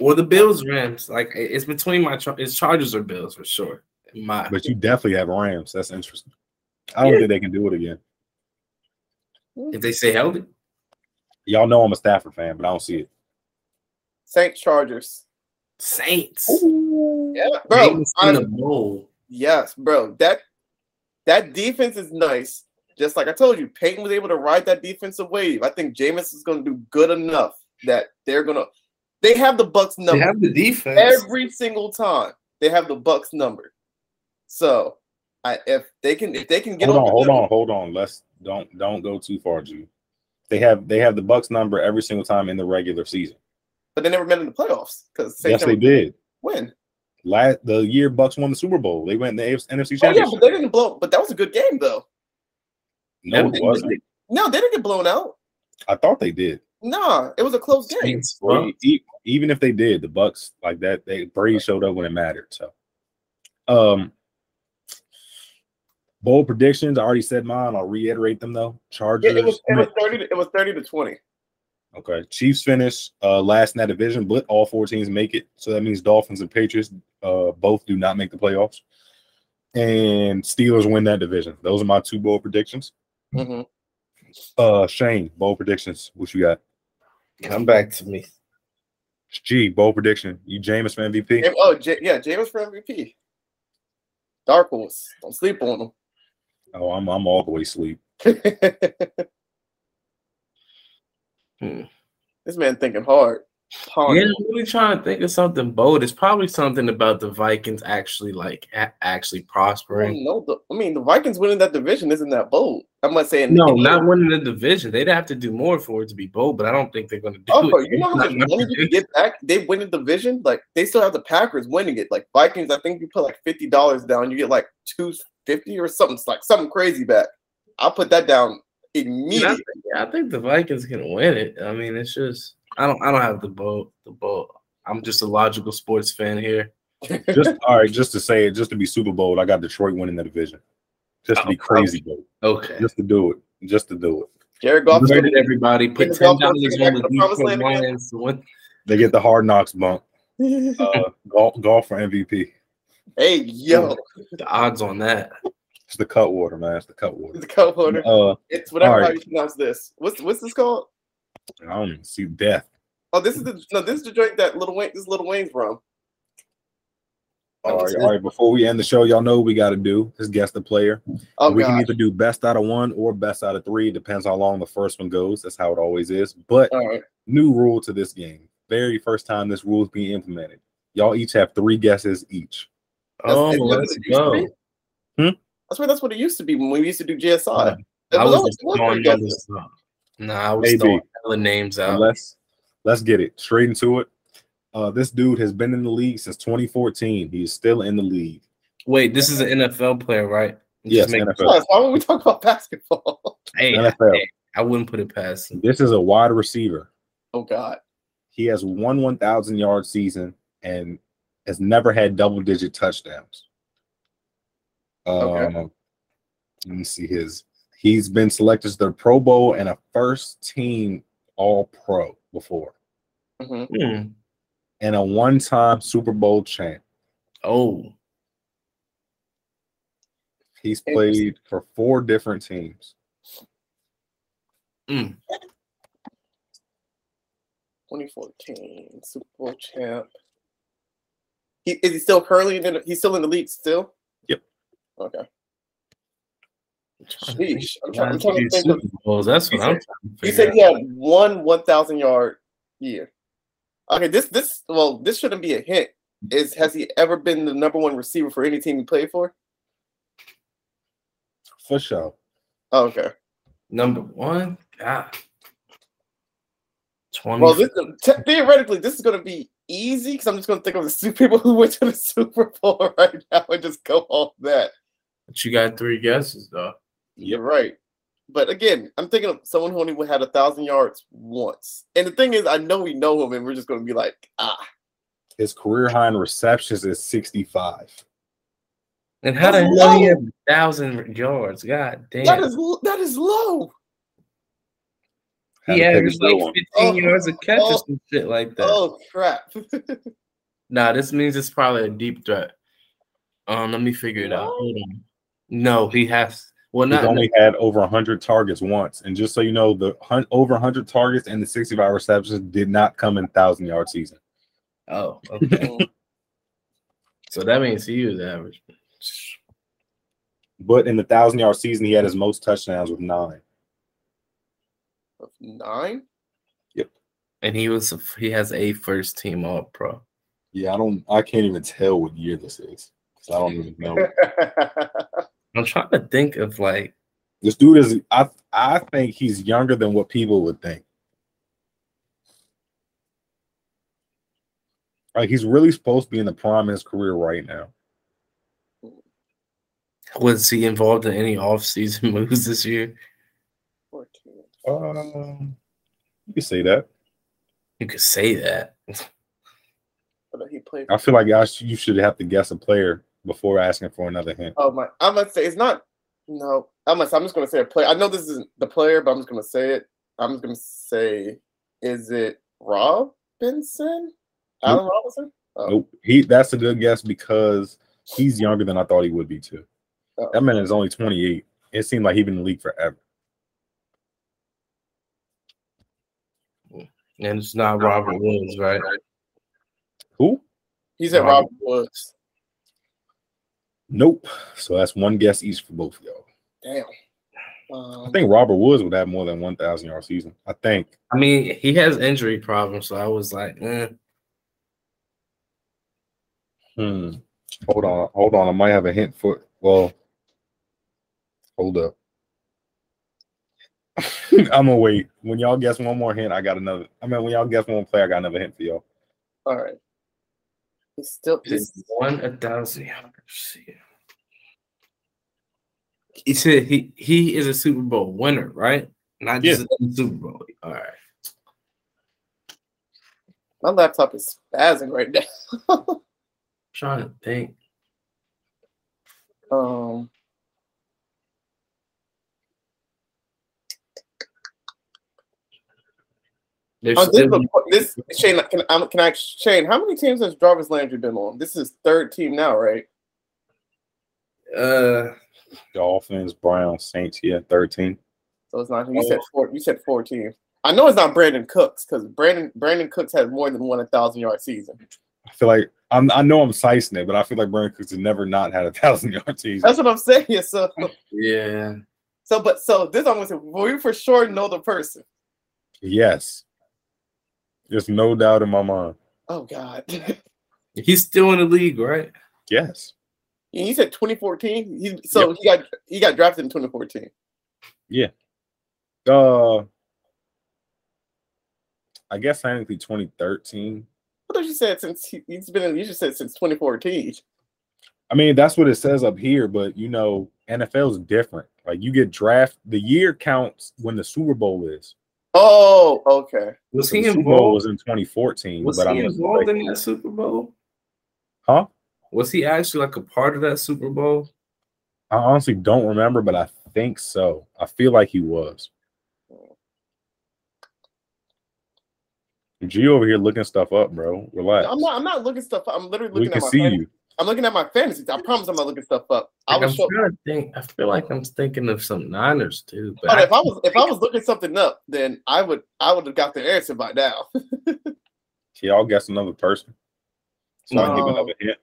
Or the Bills Rams. Like it's between my Char- it's Chargers or Bills for sure. My But you definitely have Rams. That's interesting. I don't Yeah. think they can do it again. If they say healthy, Y'all know I'm a Stafford fan, but I don't see it. Saints Chargers. Saints. Yeah, bro. Jameis in the bowl. yes, bro. That that defense is nice. Just like I told you, Peyton was able to ride that defensive wave. I think Jameis is going to do good enough that they're gonna. They have the Bucks They number have the defense. every single time. They have the Bucks number. So, I if they can if they can get Hold on, over hold them- on, hold on. Let's don't don't go too far, G. They have they have the Bucks number every single time in the regular season. but they never met in the playoffs because yes, they did. When Last the year Bucks won the Super Bowl. They went in the AFC NFC Oh yeah, Championship. but they didn't blow. But that was a good game though. no, it wasn't. No, they didn't get blown out. I thought they did. Nah, it was a close game. Well, even if they did, the Bucks like that, they Brady showed up when it mattered. So, um, bold predictions. I already said mine. I'll reiterate them though. Chargers. Yeah, it was it was thirty. To, it was thirty to twenty. okay. Chiefs finish uh, last in that division, but all four teams make it. So that means Dolphins and Patriots uh, both do not make the playoffs, and Steelers win that division. Those are my two bold predictions. Mm-hmm. Uh, Shane, bold predictions. What you got? Come back to me. G, bold prediction. You Jameis for MVP. Oh, J- yeah, Jameis for MVP. Dark horse. Don't sleep on Oh, I'm I'm all the way asleep. Hmm. This man thinking hard. Yeah, Ponder. I'm really trying to think of something bold. It's probably something about the Vikings actually like a- actually prospering. no, the, I mean the Vikings winning that division isn't that bold. I'm not saying No, not winning the division. They'd have to do more for it to be bold, but I don't think they're going to do Oh, it. you know how much money you get back? They win the division. Like they still have the Packers winning it. Like Vikings, I think you put like fifty dollars down, you get like two fifty or something. It's like something crazy back. I'll put that down Yeah, I immediately. think, yeah, I think the Vikings can win it. I mean, it's just I don't I don't have the boat. The boat. I'm just a logical sports fan here. just all right, just to say it, just to be super bold, I got Detroit winning the division. Just to be Oh, crazy bold. Okay. Just to do it. Just to do it. Jared Goff. Where everybody put Is ten dollars on the it back to Detroit? Lions? They get the hard knocks bump. Uh Goff, Goff for MVP. Hey yo, The odds on that. It's the Cutwater, man. It's the Cutwater. the co holder. Uh It's whatever all how you pronounce this. What's what's this called? I don't even see death. Oh, this is the no. This is the drink that Lil Wayne. This Lil Wayne's from. All right, all right. Before we end the show, y'all know what we got to do is guess the player. Oh we can either do best out of one or best out of three. Depends how long the first one goes. That's how it always is. But All right. new rule to this game. Very first time this rule is being implemented. Y'all each have three guesses each. That's- Oh, isn't that what let's it used to go. Hmm? That's what that's what it used to be when we used to do GSI. Uh, I was was just it throwing pretty good. other stuff. Nah, I was Maybe. throwing hella names out. let's let's get it straight into it. Uh, this dude has been in the league since 2014. He's still in the league. Wait, this is an NFL player, right? Just Yes, NFL. Plus, why would we talk about basketball? Hey, NFL. hey, I wouldn't put it past him. This is a wide receiver. Oh God. He has one 1,000 yard season and has never had double digit touchdowns. Okay. Um, let me see his. He's been selected to the Pro Bowl and a first team All Pro before, Mhm. Hmm. and a one time Super Bowl champ. Oh, He's played for four different teams. Mm. 2014 Super Bowl champ. He is he still currently in the, he's still in the league still? Yep. Okay. I'm trying to think. Sheesh. I'm trying, I'm trying to think of Bowls. That's what You I'm said- trying to You said he had one one thousand yard year. Okay, this this well, this shouldn't be a hint. Is has he ever been the number one receiver for any team he played for? For sure. Oh, okay. Number one, God. 20. Well, this te- theoretically this is going to be easy because I'm just going to think of the super people who went to the Super Bowl right now and just go off that. but you got three guesses though. You're right. But again, I'm thinking of someone who only had a thousand yards once. And the thing is, I know we know him, and we're just going to be like, ah, His career high in receptions is 65. And how the hell he have a thousand yards? God damn. that is that is low. Had he to pick like one. 15 Oh, yards a catch oh, or some shit like that. Oh crap! Nah, this means it's probably a deep threat. Um, let me figure it out. No. Hold on. No, he has. Well, He's not. only had over 100 targets once. And just so you know, the hun- over 100 targets and the 65 receptions did not come in 1,000 yard season. Oh, okay. so that means he was average. But in the 1,000 yard season, he had his most touchdowns with nine. Nine. Yep. And he was. He has a first team All Pro. Yeah, I don't, I can't even tell what year this is. 'cause I don't even know. I'm trying to think of like. This dude is, I, I think he's younger than what people would think. Like he's really supposed to be in the prime of his career right now. Was he involved in any off-season moves this year? 14. Um, you can say that. You could say that. He played. I feel like I sh- you should have to guess a player before asking for another hint. Oh my! I'm gonna say it's not. No, I'm gonna, I'm just gonna say a player. I know this isn't the player, but I'm just gonna say it. I'm just gonna say, is it Robinson? Allen Robinson? Oh, Nope. He that's a good guess because he's younger than I thought he would be too. Oh. That man is only 28. It seemed like he's been in the league forever. And it's not Robert Woods, right? Who? he said Robert. Robert Woods. Nope. So that's one guess each for both of y'all. Damn. I Um, think Robert Woods would have more than 1,000 yard season. I think. I mean, he has injury problems, so I was like, eh. Hmm. Hold on. Hold on. I might have a hint for. Well, hold up. I'm gonna wait. When y'all guess one more hint, I got another. I mean, when y'all guess one more player, I got another hint for y'all. all right. He's still. He's He's, one a thousand yards. He said he he is a Super Bowl winner, right? Not just a Super Bowl. All right. my laptop is spazzing right now. trying to think. um. There's Oh, this, still, this Shane, can, um, can I Shane? How many teams has Jarvis Landry been on? This is third team now, right? uh Dolphins, Browns, Saints. Yeah, 13. So it's not. You said four. You said fourteen. I know it's not Brandin Cooks because Brandon Brandin Cooks has more than one thousand yard season. I feel like I'm. I know I'm sizing it, but I feel like Brandin Cooks has never not had a thousand yard season. That's what I'm saying. So yeah. so but so this I'm gonna say we for sure know the person. Yes. There's no doubt in my mind. Oh God. He's still in the league, right? Yes. he said 2014. He so he got he got drafted in 2014. Yeah. Uh, I guess technically 2013. I thought you said since he, he's been in, you just said since 2014. I mean, that's what it says up here, but you know, NFL is different. Like you get draft, the year counts when the Super Bowl is. Oh, okay. Was So he the Super Bowl involved? was in 2014, Was but he I'm involved in that Super Bowl? huh? Was he actually like a part of that Super Bowl? I honestly don't remember, but I think so. I feel like he was. G over here looking stuff up, bro. Relax. I'm not. I'm not looking stuff. up. I'm literally we looking can at my. see fan- you. I'm looking at my fantasies. I promise I'm not looking stuff up. I was I'm show, trying to think. I feel like I'm thinking of some Niners too. But but I if I was if I was looking something up, then I would I would have got the answer by now. Can y'all guess another person? So I can give another hint.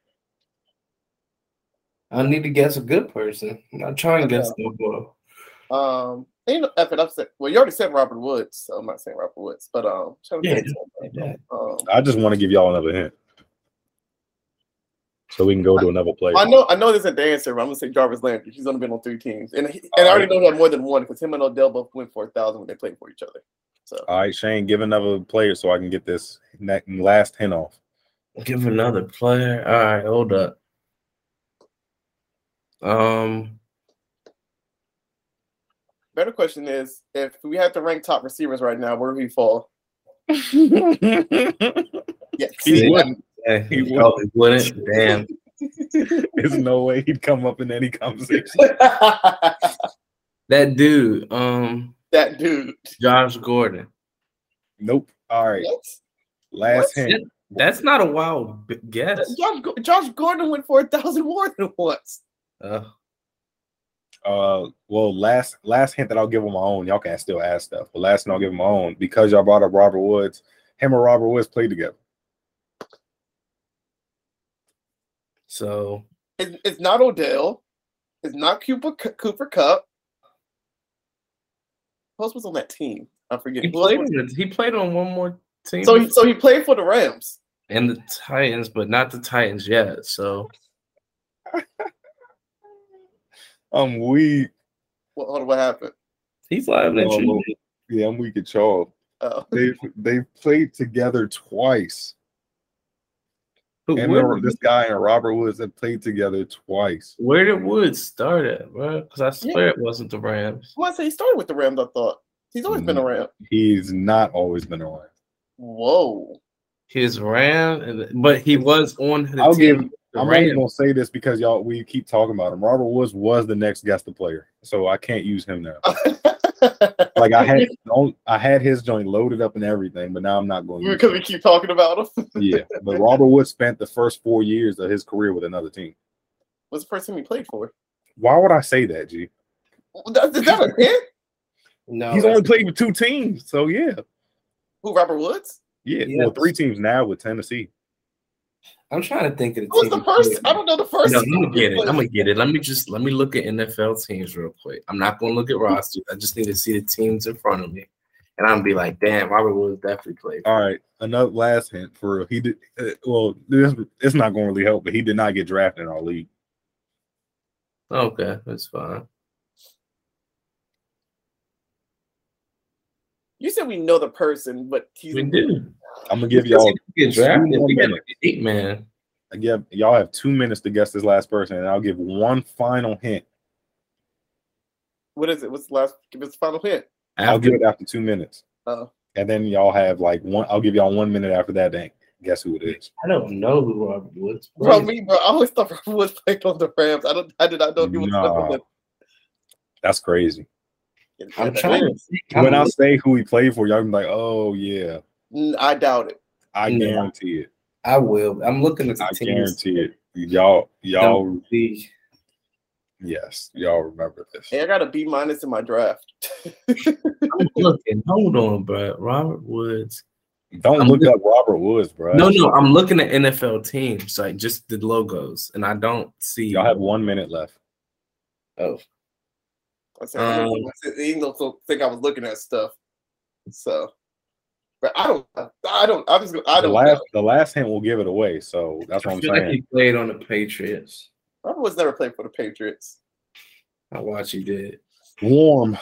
I need to guess a good person. I'm not trying to guess no more. Um, ain't no effort. I'm saying, well, you already said Robert Woods, so I'm not saying Robert Woods, but um, trying to Yeah, think of like something. that. um, I just want to give y'all another hint. So we can go to another player. I know, I know, this isn't the answer. But I'm gonna say Jarvis Landry. He's only been on three teams, and he, and I already know he had more than one because him and Odell both went for a thousand when they played for each other. So All right, Shane, give another player so I can get this last hint off. Give another player. All right, hold up. Um, better question is, if we had to rank top receivers right now, where would he fall? he wouldn't. Hey, He he probably wouldn't. Damn. There's no way he'd come up in any conversation. That dude, um, that dude. Josh Gordon. Nope. All right. What? Last What? hint. That's not a wild guess. Josh, Josh Gordon went for a thousand more than once. Uh, Uh, well, last last hint that I'll give on my own. Y'all can still ask stuff, but last hint I'll give on my own because y'all brought up Robert Woods. Him and Robert Woods played together. So It's, it's not Odell. It's not Cooper Cooper Kupp. Who else was on that team? I forget. he Who else played. was- On he played on one more team. So, he, so he played for the Rams. and the Titans, but not the Titans yet. So I'm weak. What, hold on, what happened? he's live in Oh, you. Yeah, I'm weak at y'all. Oh. They they played together twice. But And where, remember, this guy and Robert Woods have played together twice. where did Woods start at, bro? Because I swear it wasn't the Rams. I want to say he started with the Rams. I thought he's always been Mhm. around. He's not always been around. Whoa. His Ram, but he was on the I'll team. give- the I'm only Rams. gonna say this because y'all we keep talking about him. Robert Woods was the next guest to player, so I can't use him now. Like I had I had his joint loaded up and everything, but now I'm not going to. because we keep talking about him. Yeah, but Robert Woods spent the first four years of his career with another team. What's the first team he played for? Why would I say that, G? That- Is that a hint? No, He's only played with two teams, so yeah, Who? Robert Woods? yeah. Yes. Well, three teams now with Tennessee. I'm trying to think of the Who was team the first? I don't know the first. No, I'm gonna get it. I'm gonna get it. Let me just let me look at NFL teams real quick. I'm not gonna look at rosters. I just need to see the teams in front of me, and I'm gonna be like, damn, Robert Woods definitely played. All right, another last hint for real. He did uh, well. This it's not going to really help, but he did not get drafted in our league. Okay, that's fine. You said we know the person, but he's We do. I'm gonna give y'all. get two drafted. more We got minutes. eight man. I give y'all have two minutes to guess this last person, and I'll give one final hint. What is it? What's the last? Give us the final hint. I'll After give it after two minutes, Oh. and then y'all have like one. I'll give y'all one minute after that. Then guess who it is? I don't know who Robert Woods. Bro, me, bro. I always thought Robert Woods played on the Rams. I don't. I did not know he was. Nah. That's crazy. I'm trying to when I say who he played for, y'all be like, "Oh yeah, I doubt it. I No. guarantee it. I will. I'm looking at the I teams. guarantee it." Y'all, y'all, The- yes, y'all remember this. Hey, I got a B minus in my draft. I'm looking. Hold on, bro. Robert Woods. Don't I'm look look- up Robert Woods, bro. No, no, I'm looking at NFL teams, like just the logos, and I don't see. Y'all have one minute left. Oh, I said, Um, I said, he don't think I was looking at stuff. So, but I don't. I don't. I'm just. I the don't. last, know. the last hint will give it away. So that's what I I'm feel like saying. he played on the Patriots. Robert was never played for the Patriots. I watch he did. Warm.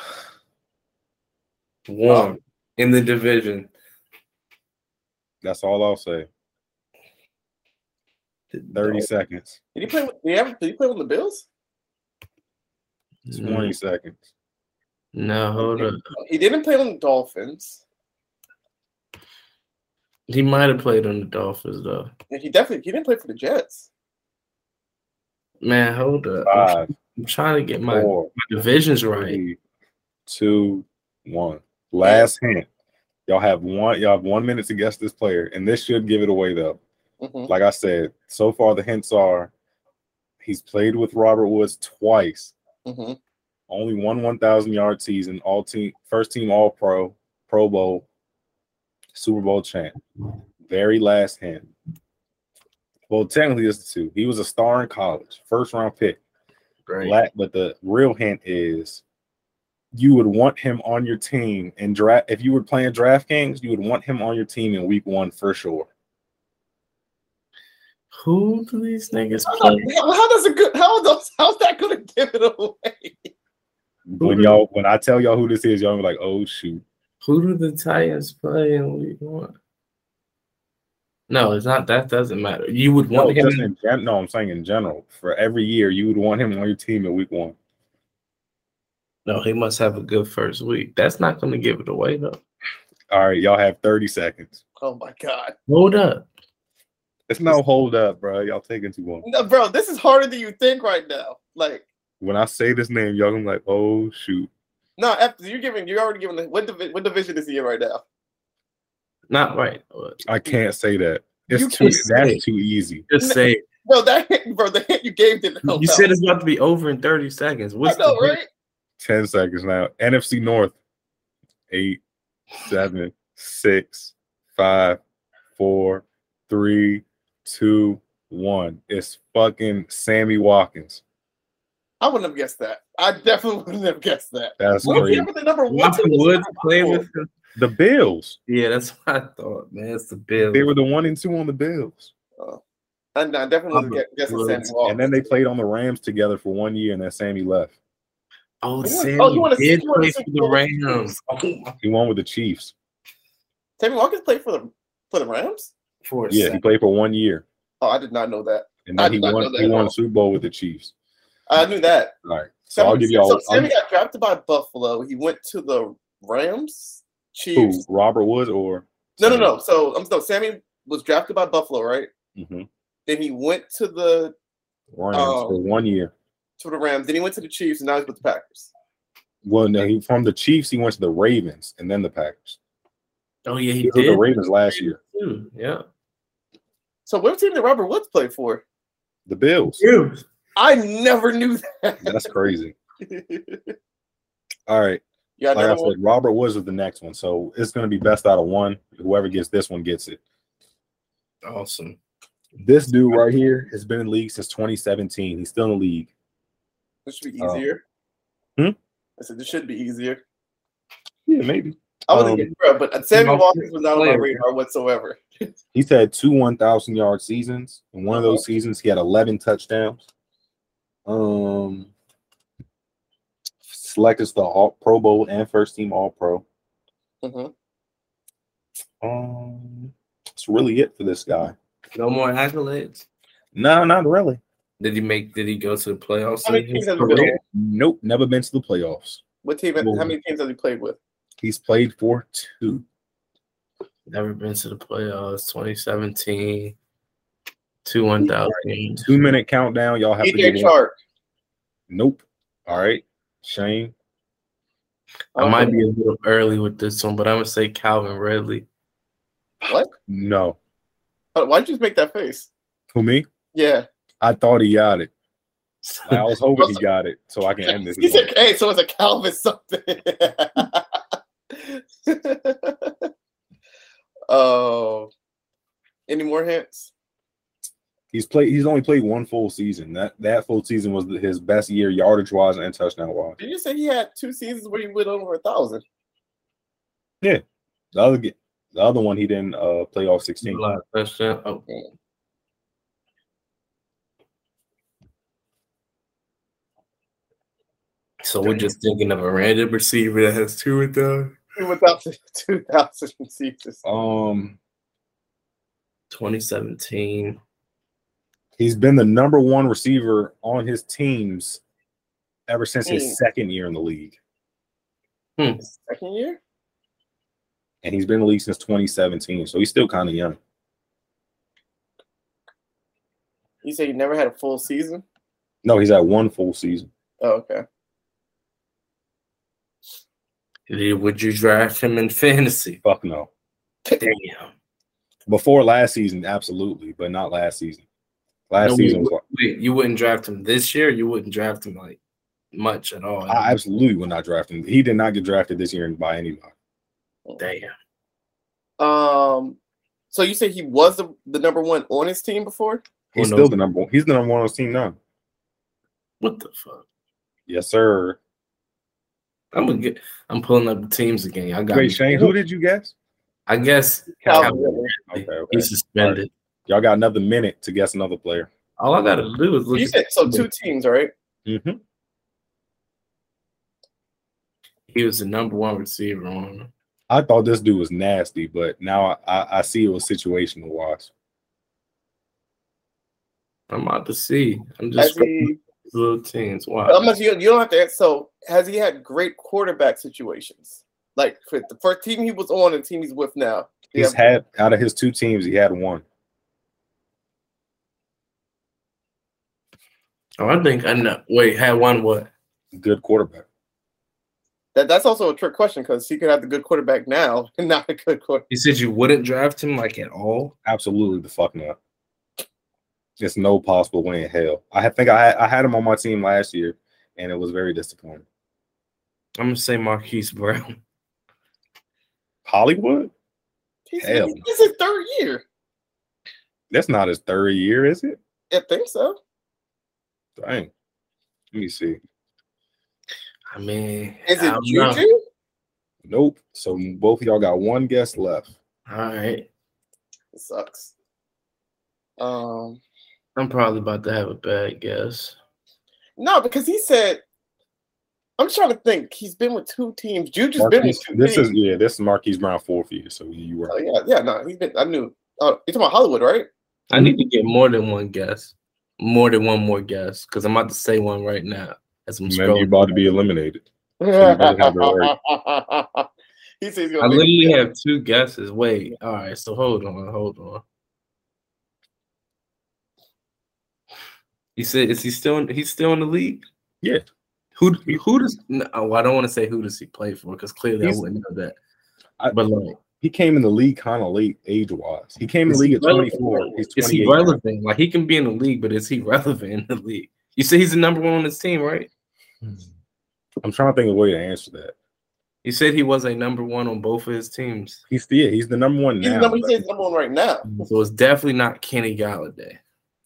Warm in the division. That's all I'll say. Thirty seconds. Did he play? With, did, he ever, did he play with the Bills? Twenty seconds. No, hold up. He didn't play on the Dolphins. He might have played on the Dolphins though. And he definitely he didn't play for the Jets. Man, hold up. I'm, Five, I'm trying to get my, four, my divisions right. three, two, one. Last hint. Y'all have one. Y'all have one minute to guess this player, and this should give it away though. Mhm. Like I said, so far the hints are he's played with Robert Woods twice. Mhm. Only one 1,000 yard season, all team, first team All Pro, Pro Bowl, Super Bowl champ. Very last hint. Well, technically, it's the two. He was a star in college, first round pick. Great. But the real hint is you would want him on your team and draft. If you were playing DraftKings, you would want him on your team in week one for sure. Who do these niggas How, play? how does it go? How does how's that gonna give it away? When y'all, when I tell y'all who this is, y'all be like, "Oh shoot!" Who do the Titans play in week one? No, it's not. That doesn't matter. You would No, want him. just in gen- no, I'm saying in general. For every year, you would want him on your team in week one. No, he must have a good first week. That's not going to give it away though. All right, y'all have 30 seconds. Oh my god, Hold up. It's no hold up, bro. Y'all taking too long. no, bro, this is harder than you think right now. Like, When I say this name, y'all gonna be like, "Oh shoot!" No, after you're giving, you're already giving. The, what divi- what division is he in right now? Not right. I can't say that. It's You too. That's it. too easy. Just say it. Bro, that hint, bro, the hint you gave didn't help. You out. said it's about to be over in 30 seconds. I What's know, the right? 10 seconds now. NFC North. Eight, seven, six, five, four, three, two, one. It's fucking Sammy Watkins. I wouldn't have guessed that. I definitely wouldn't have guessed that. That's What crazy. happened to number one? Woods playing with him? The Bills. Yeah, that's what I thought, man. It's the Bills. They were the one and two on the Bills. Uh, oh. I, I definitely wasn't gue- guessing Sammy Woods. And then they played on the Rams together for one year, and then Sammy left. oh, Sammy wanna- oh, you wanna- did you wanna play see- for the Rams. Oh, He won with the Chiefs. Sammy Watkins played for the for the Rams. for a Yeah, he played for one year, Oh, I did not know that. and then did he won. that He won a Super Bowl with the Chiefs. I knew that. All right, so I'll give y'all. So Sammy I'll- got drafted by Buffalo. He went to the Rams, who, Chiefs. Robert Woods or No, no, no. So I'm no. Sammy was drafted by Buffalo, right? hmm Then he went to the Rams Oh. for one year. to the Rams. Then he went to the Chiefs, and now he's with the Packers. Well, no, he from the Chiefs. He went to the Ravens and then the Packers. Oh, yeah, He he did. the Ravens last year. too. Yeah. So what team did Robert Woods play for? The Bills. I never knew that. That's crazy. All right. yeah, Like I said, one. Robert Woods is the next one. So it's going to be best out of one. Whoever gets this one gets it. Awesome. This dude right here has been in the league since 2017. He's still in the league. This should be Oh. easier. Hmm? I said this should be easier. Yeah, maybe. I wasn't Um, getting bro, but Sammy Well, Watkins was not on my player. radar whatsoever. He's had two 1,000 yard seasons. In one of those seasons, he had 11 touchdowns. Um, selected as the all, Pro Bowl and first team All Pro. Mhm. Um, that's really it for this guy. No more accolades. No, not really. Did he make? Did he go to the playoffs? How many teams has he been on? Nope, never been to the playoffs. What team? Well- How many teams has he played with? He's played for two. Never been to the playoffs. 2017. Two one thousand games. Two minute countdown. Y'all have to DJ give one. Chark. Nope. All right, Shane. I might be a little early with this one, but I'm gonna say Calvin Ridley. What? No. Uh, Why'd you just make that face? Who me? Yeah. I thought he got it. I was hoping he got it so I can end this. He said, "Hey, so it's a Calvin something." Oh, any more hints? He's played. He's only played one full season. That that full season was his best year, yardage wise and touchdown wise. Did you say he had two seasons where he went over a thousand? Yeah, The other the other one he didn't uh play all sixteen. Last touchdown. Oh, so we're just thinking of a random receiver that has two of those. Without the two thousand seasons. Um, 2017. He's been the number one receiver on his teams ever since Hmm. his second year in the league, Second year? and he's been in the league since 2017. So he's still kind of young. You said you never had a full season? No, he's had one full season. Oh, okay. Would you draft him in fantasy? Fuck no. Damn. Before last season, absolutely, but not last season. Last No, season wait, was wait, you wouldn't draft him this year? You wouldn't draft him like much at all. I absolutely would not draft him. He did not get drafted this year by anybody. Damn. Um, so you say he was the, the number one on his team before? He's still the number one. He's the number one on his team now. What the fuck? Yes, sir. I'm gonna get. I'm pulling up the teams again. I got. Wait, Shane, who did you guess? I guess Calvin Calvin Okay, okay. he's suspended. Y'all got another minute to guess another player. All I gotta do is look. You said so two teams, right? Mm-hmm. He was the number one receiver on. I thought this dude was nasty, but now I, I, I see it was situational wise. I'm about to see. I'm just he, little teams. how Wow. much you, you don't have to ask, so has he had great quarterback situations? Like for the first team he was on and team he's with now. he He's have- had out of his two teams, he had one. Oh, I think I know. Wait, had one what? Good quarterback. that, that's also a trick question because he could have the good quarterback now and not a good quarterback. You said you wouldn't draft him like at all. Absolutely the fuck not. It's no possible way in hell. I think I had, I had him on my team last year, and it was very disappointing. I'm gonna say Marquise Brown. Hollywood? He's, Hell. he's his third year. That's not his third year, is it? I think so. Dang. Let me see. I mean, Is it don't. Juju? Nope. So both of y'all got one guess left. All right, It sucks. Um, I'm probably about to have a bad guess. no, because he said, I'm trying to think. He's been with two teams. Juju's been with Marquise, two this teams. is yeah, this is Marquise Brown fourth year. So you were Oh, yeah, yeah, no, he's been. I knew. Oh, you're talking about Hollywood, right? I need to get more than one guess, more than one more guess, because I'm about to say one right now as I'm maybe you're about to be eliminated. you better have it right. he says he's I gonna make literally it. have two guesses. Wait, all right, so hold on, hold on. He said, "Is he still? In, he's still in the league? Yeah. Who? Who does? No, oh, I don't want to say who does he play for because clearly He's- I wouldn't know that. I- but like, He came in the league kind of late age wise. He came in the league at relevant? 24. He's is he 28. relevant? Like he can be in the league, but is he relevant in the league? You say he's the number one on his team, right? Hmm. I'm trying to think of a way to answer that. He said he was a number one on both of his teams, He's yeah, he's the number one He's the now. number, he but says he's number one right now. Mm, so it's definitely not Kenny Golladay.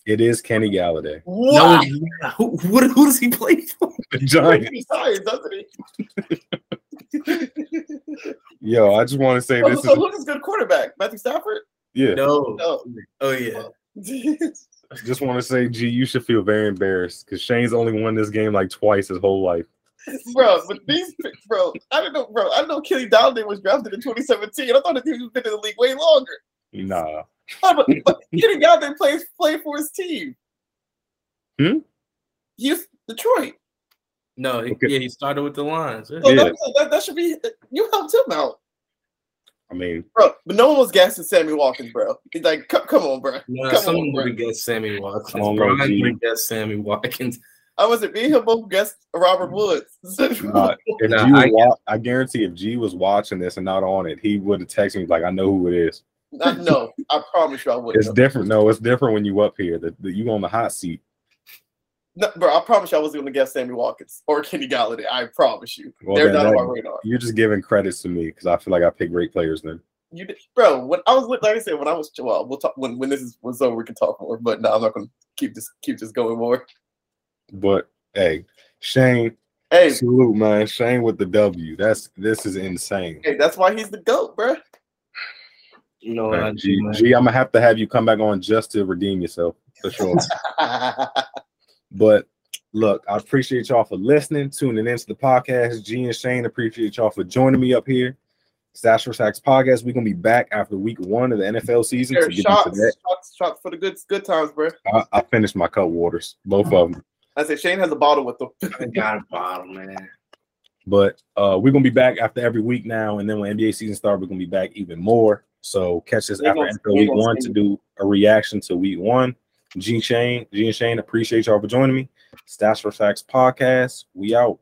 It is Kenny Golladay. No, What? it's not. who, who, who does he play for? The Giants. He signs, doesn't he? Yo, I just want to say so, this so is who's his good quarterback? Matthew Stafford? yeah. No. No. Oh yeah. Just want to say, G, you should feel very embarrassed because Shane's only won this game like twice his whole life. bro, but these bro, I don't know, bro. I don't know Kelly Downing was drafted in 2017. I thought that he was been in the league way longer. Nah, Oh, but, but Kenny Golladay plays play for his team. Hmm? He's Detroit. No, he, Okay. yeah, he started with the Lions. So Yeah. Oh, that, oh, that, that should be you helped him out, I mean, bro. But no one was gassing Sammy Watkins, bro. He's like, come, come on, bro. No, come someone on, bro. would have guessed Sammy Watkins. I don't Bro, know, I G. would have guessed Sammy Watkins. I wasn't me. and Him both guessed Robert Woods. nah, if Nah, I- wa- I guarantee if G was watching this and not on it, he would have texted me like, "I know who it is." I, no, I promise you, I wouldn't. It's have. different. No, it's different when you up here. That you on the hot seat. No, bro, I promise you, I wasn't going to guess Sammy Watkins or Kenny Golladay. I promise you, Well, they're not on my radar. You're just giving credits to me because I feel like I pick great players. Then You did, bro. When I was like I said, when I was well, we'll talk when when this is was over. We can talk more, but no, I'm not going to keep this keep this going more. But hey, Shane, Hey, salute, man. Shane with the W. That's this is insane. hey, that's why he's the goat, bro. You know what I Man, do, G, man. G, I'm gonna have to have you come back on just to redeem yourself for sure. but look, I appreciate y'all for listening, tuning into the podcast. G and Shane appreciate y'all for joining me up here. Stats for Facts podcast. We're gonna be back after week one of the NFL season to get shots, that. shots, shots for the good good times, bro. I, I finished my Cutwaters, both of them. I said Shane has a bottle with him. I got a bottle, man. But uh, we're gonna be back after every week now, and then when NBA season starts, we're gonna be back even more. So catch us They after NFL week one to do a reaction to week one. G Shane, G and Shane, appreciate y'all for joining me. Stats for Facts podcast. We out.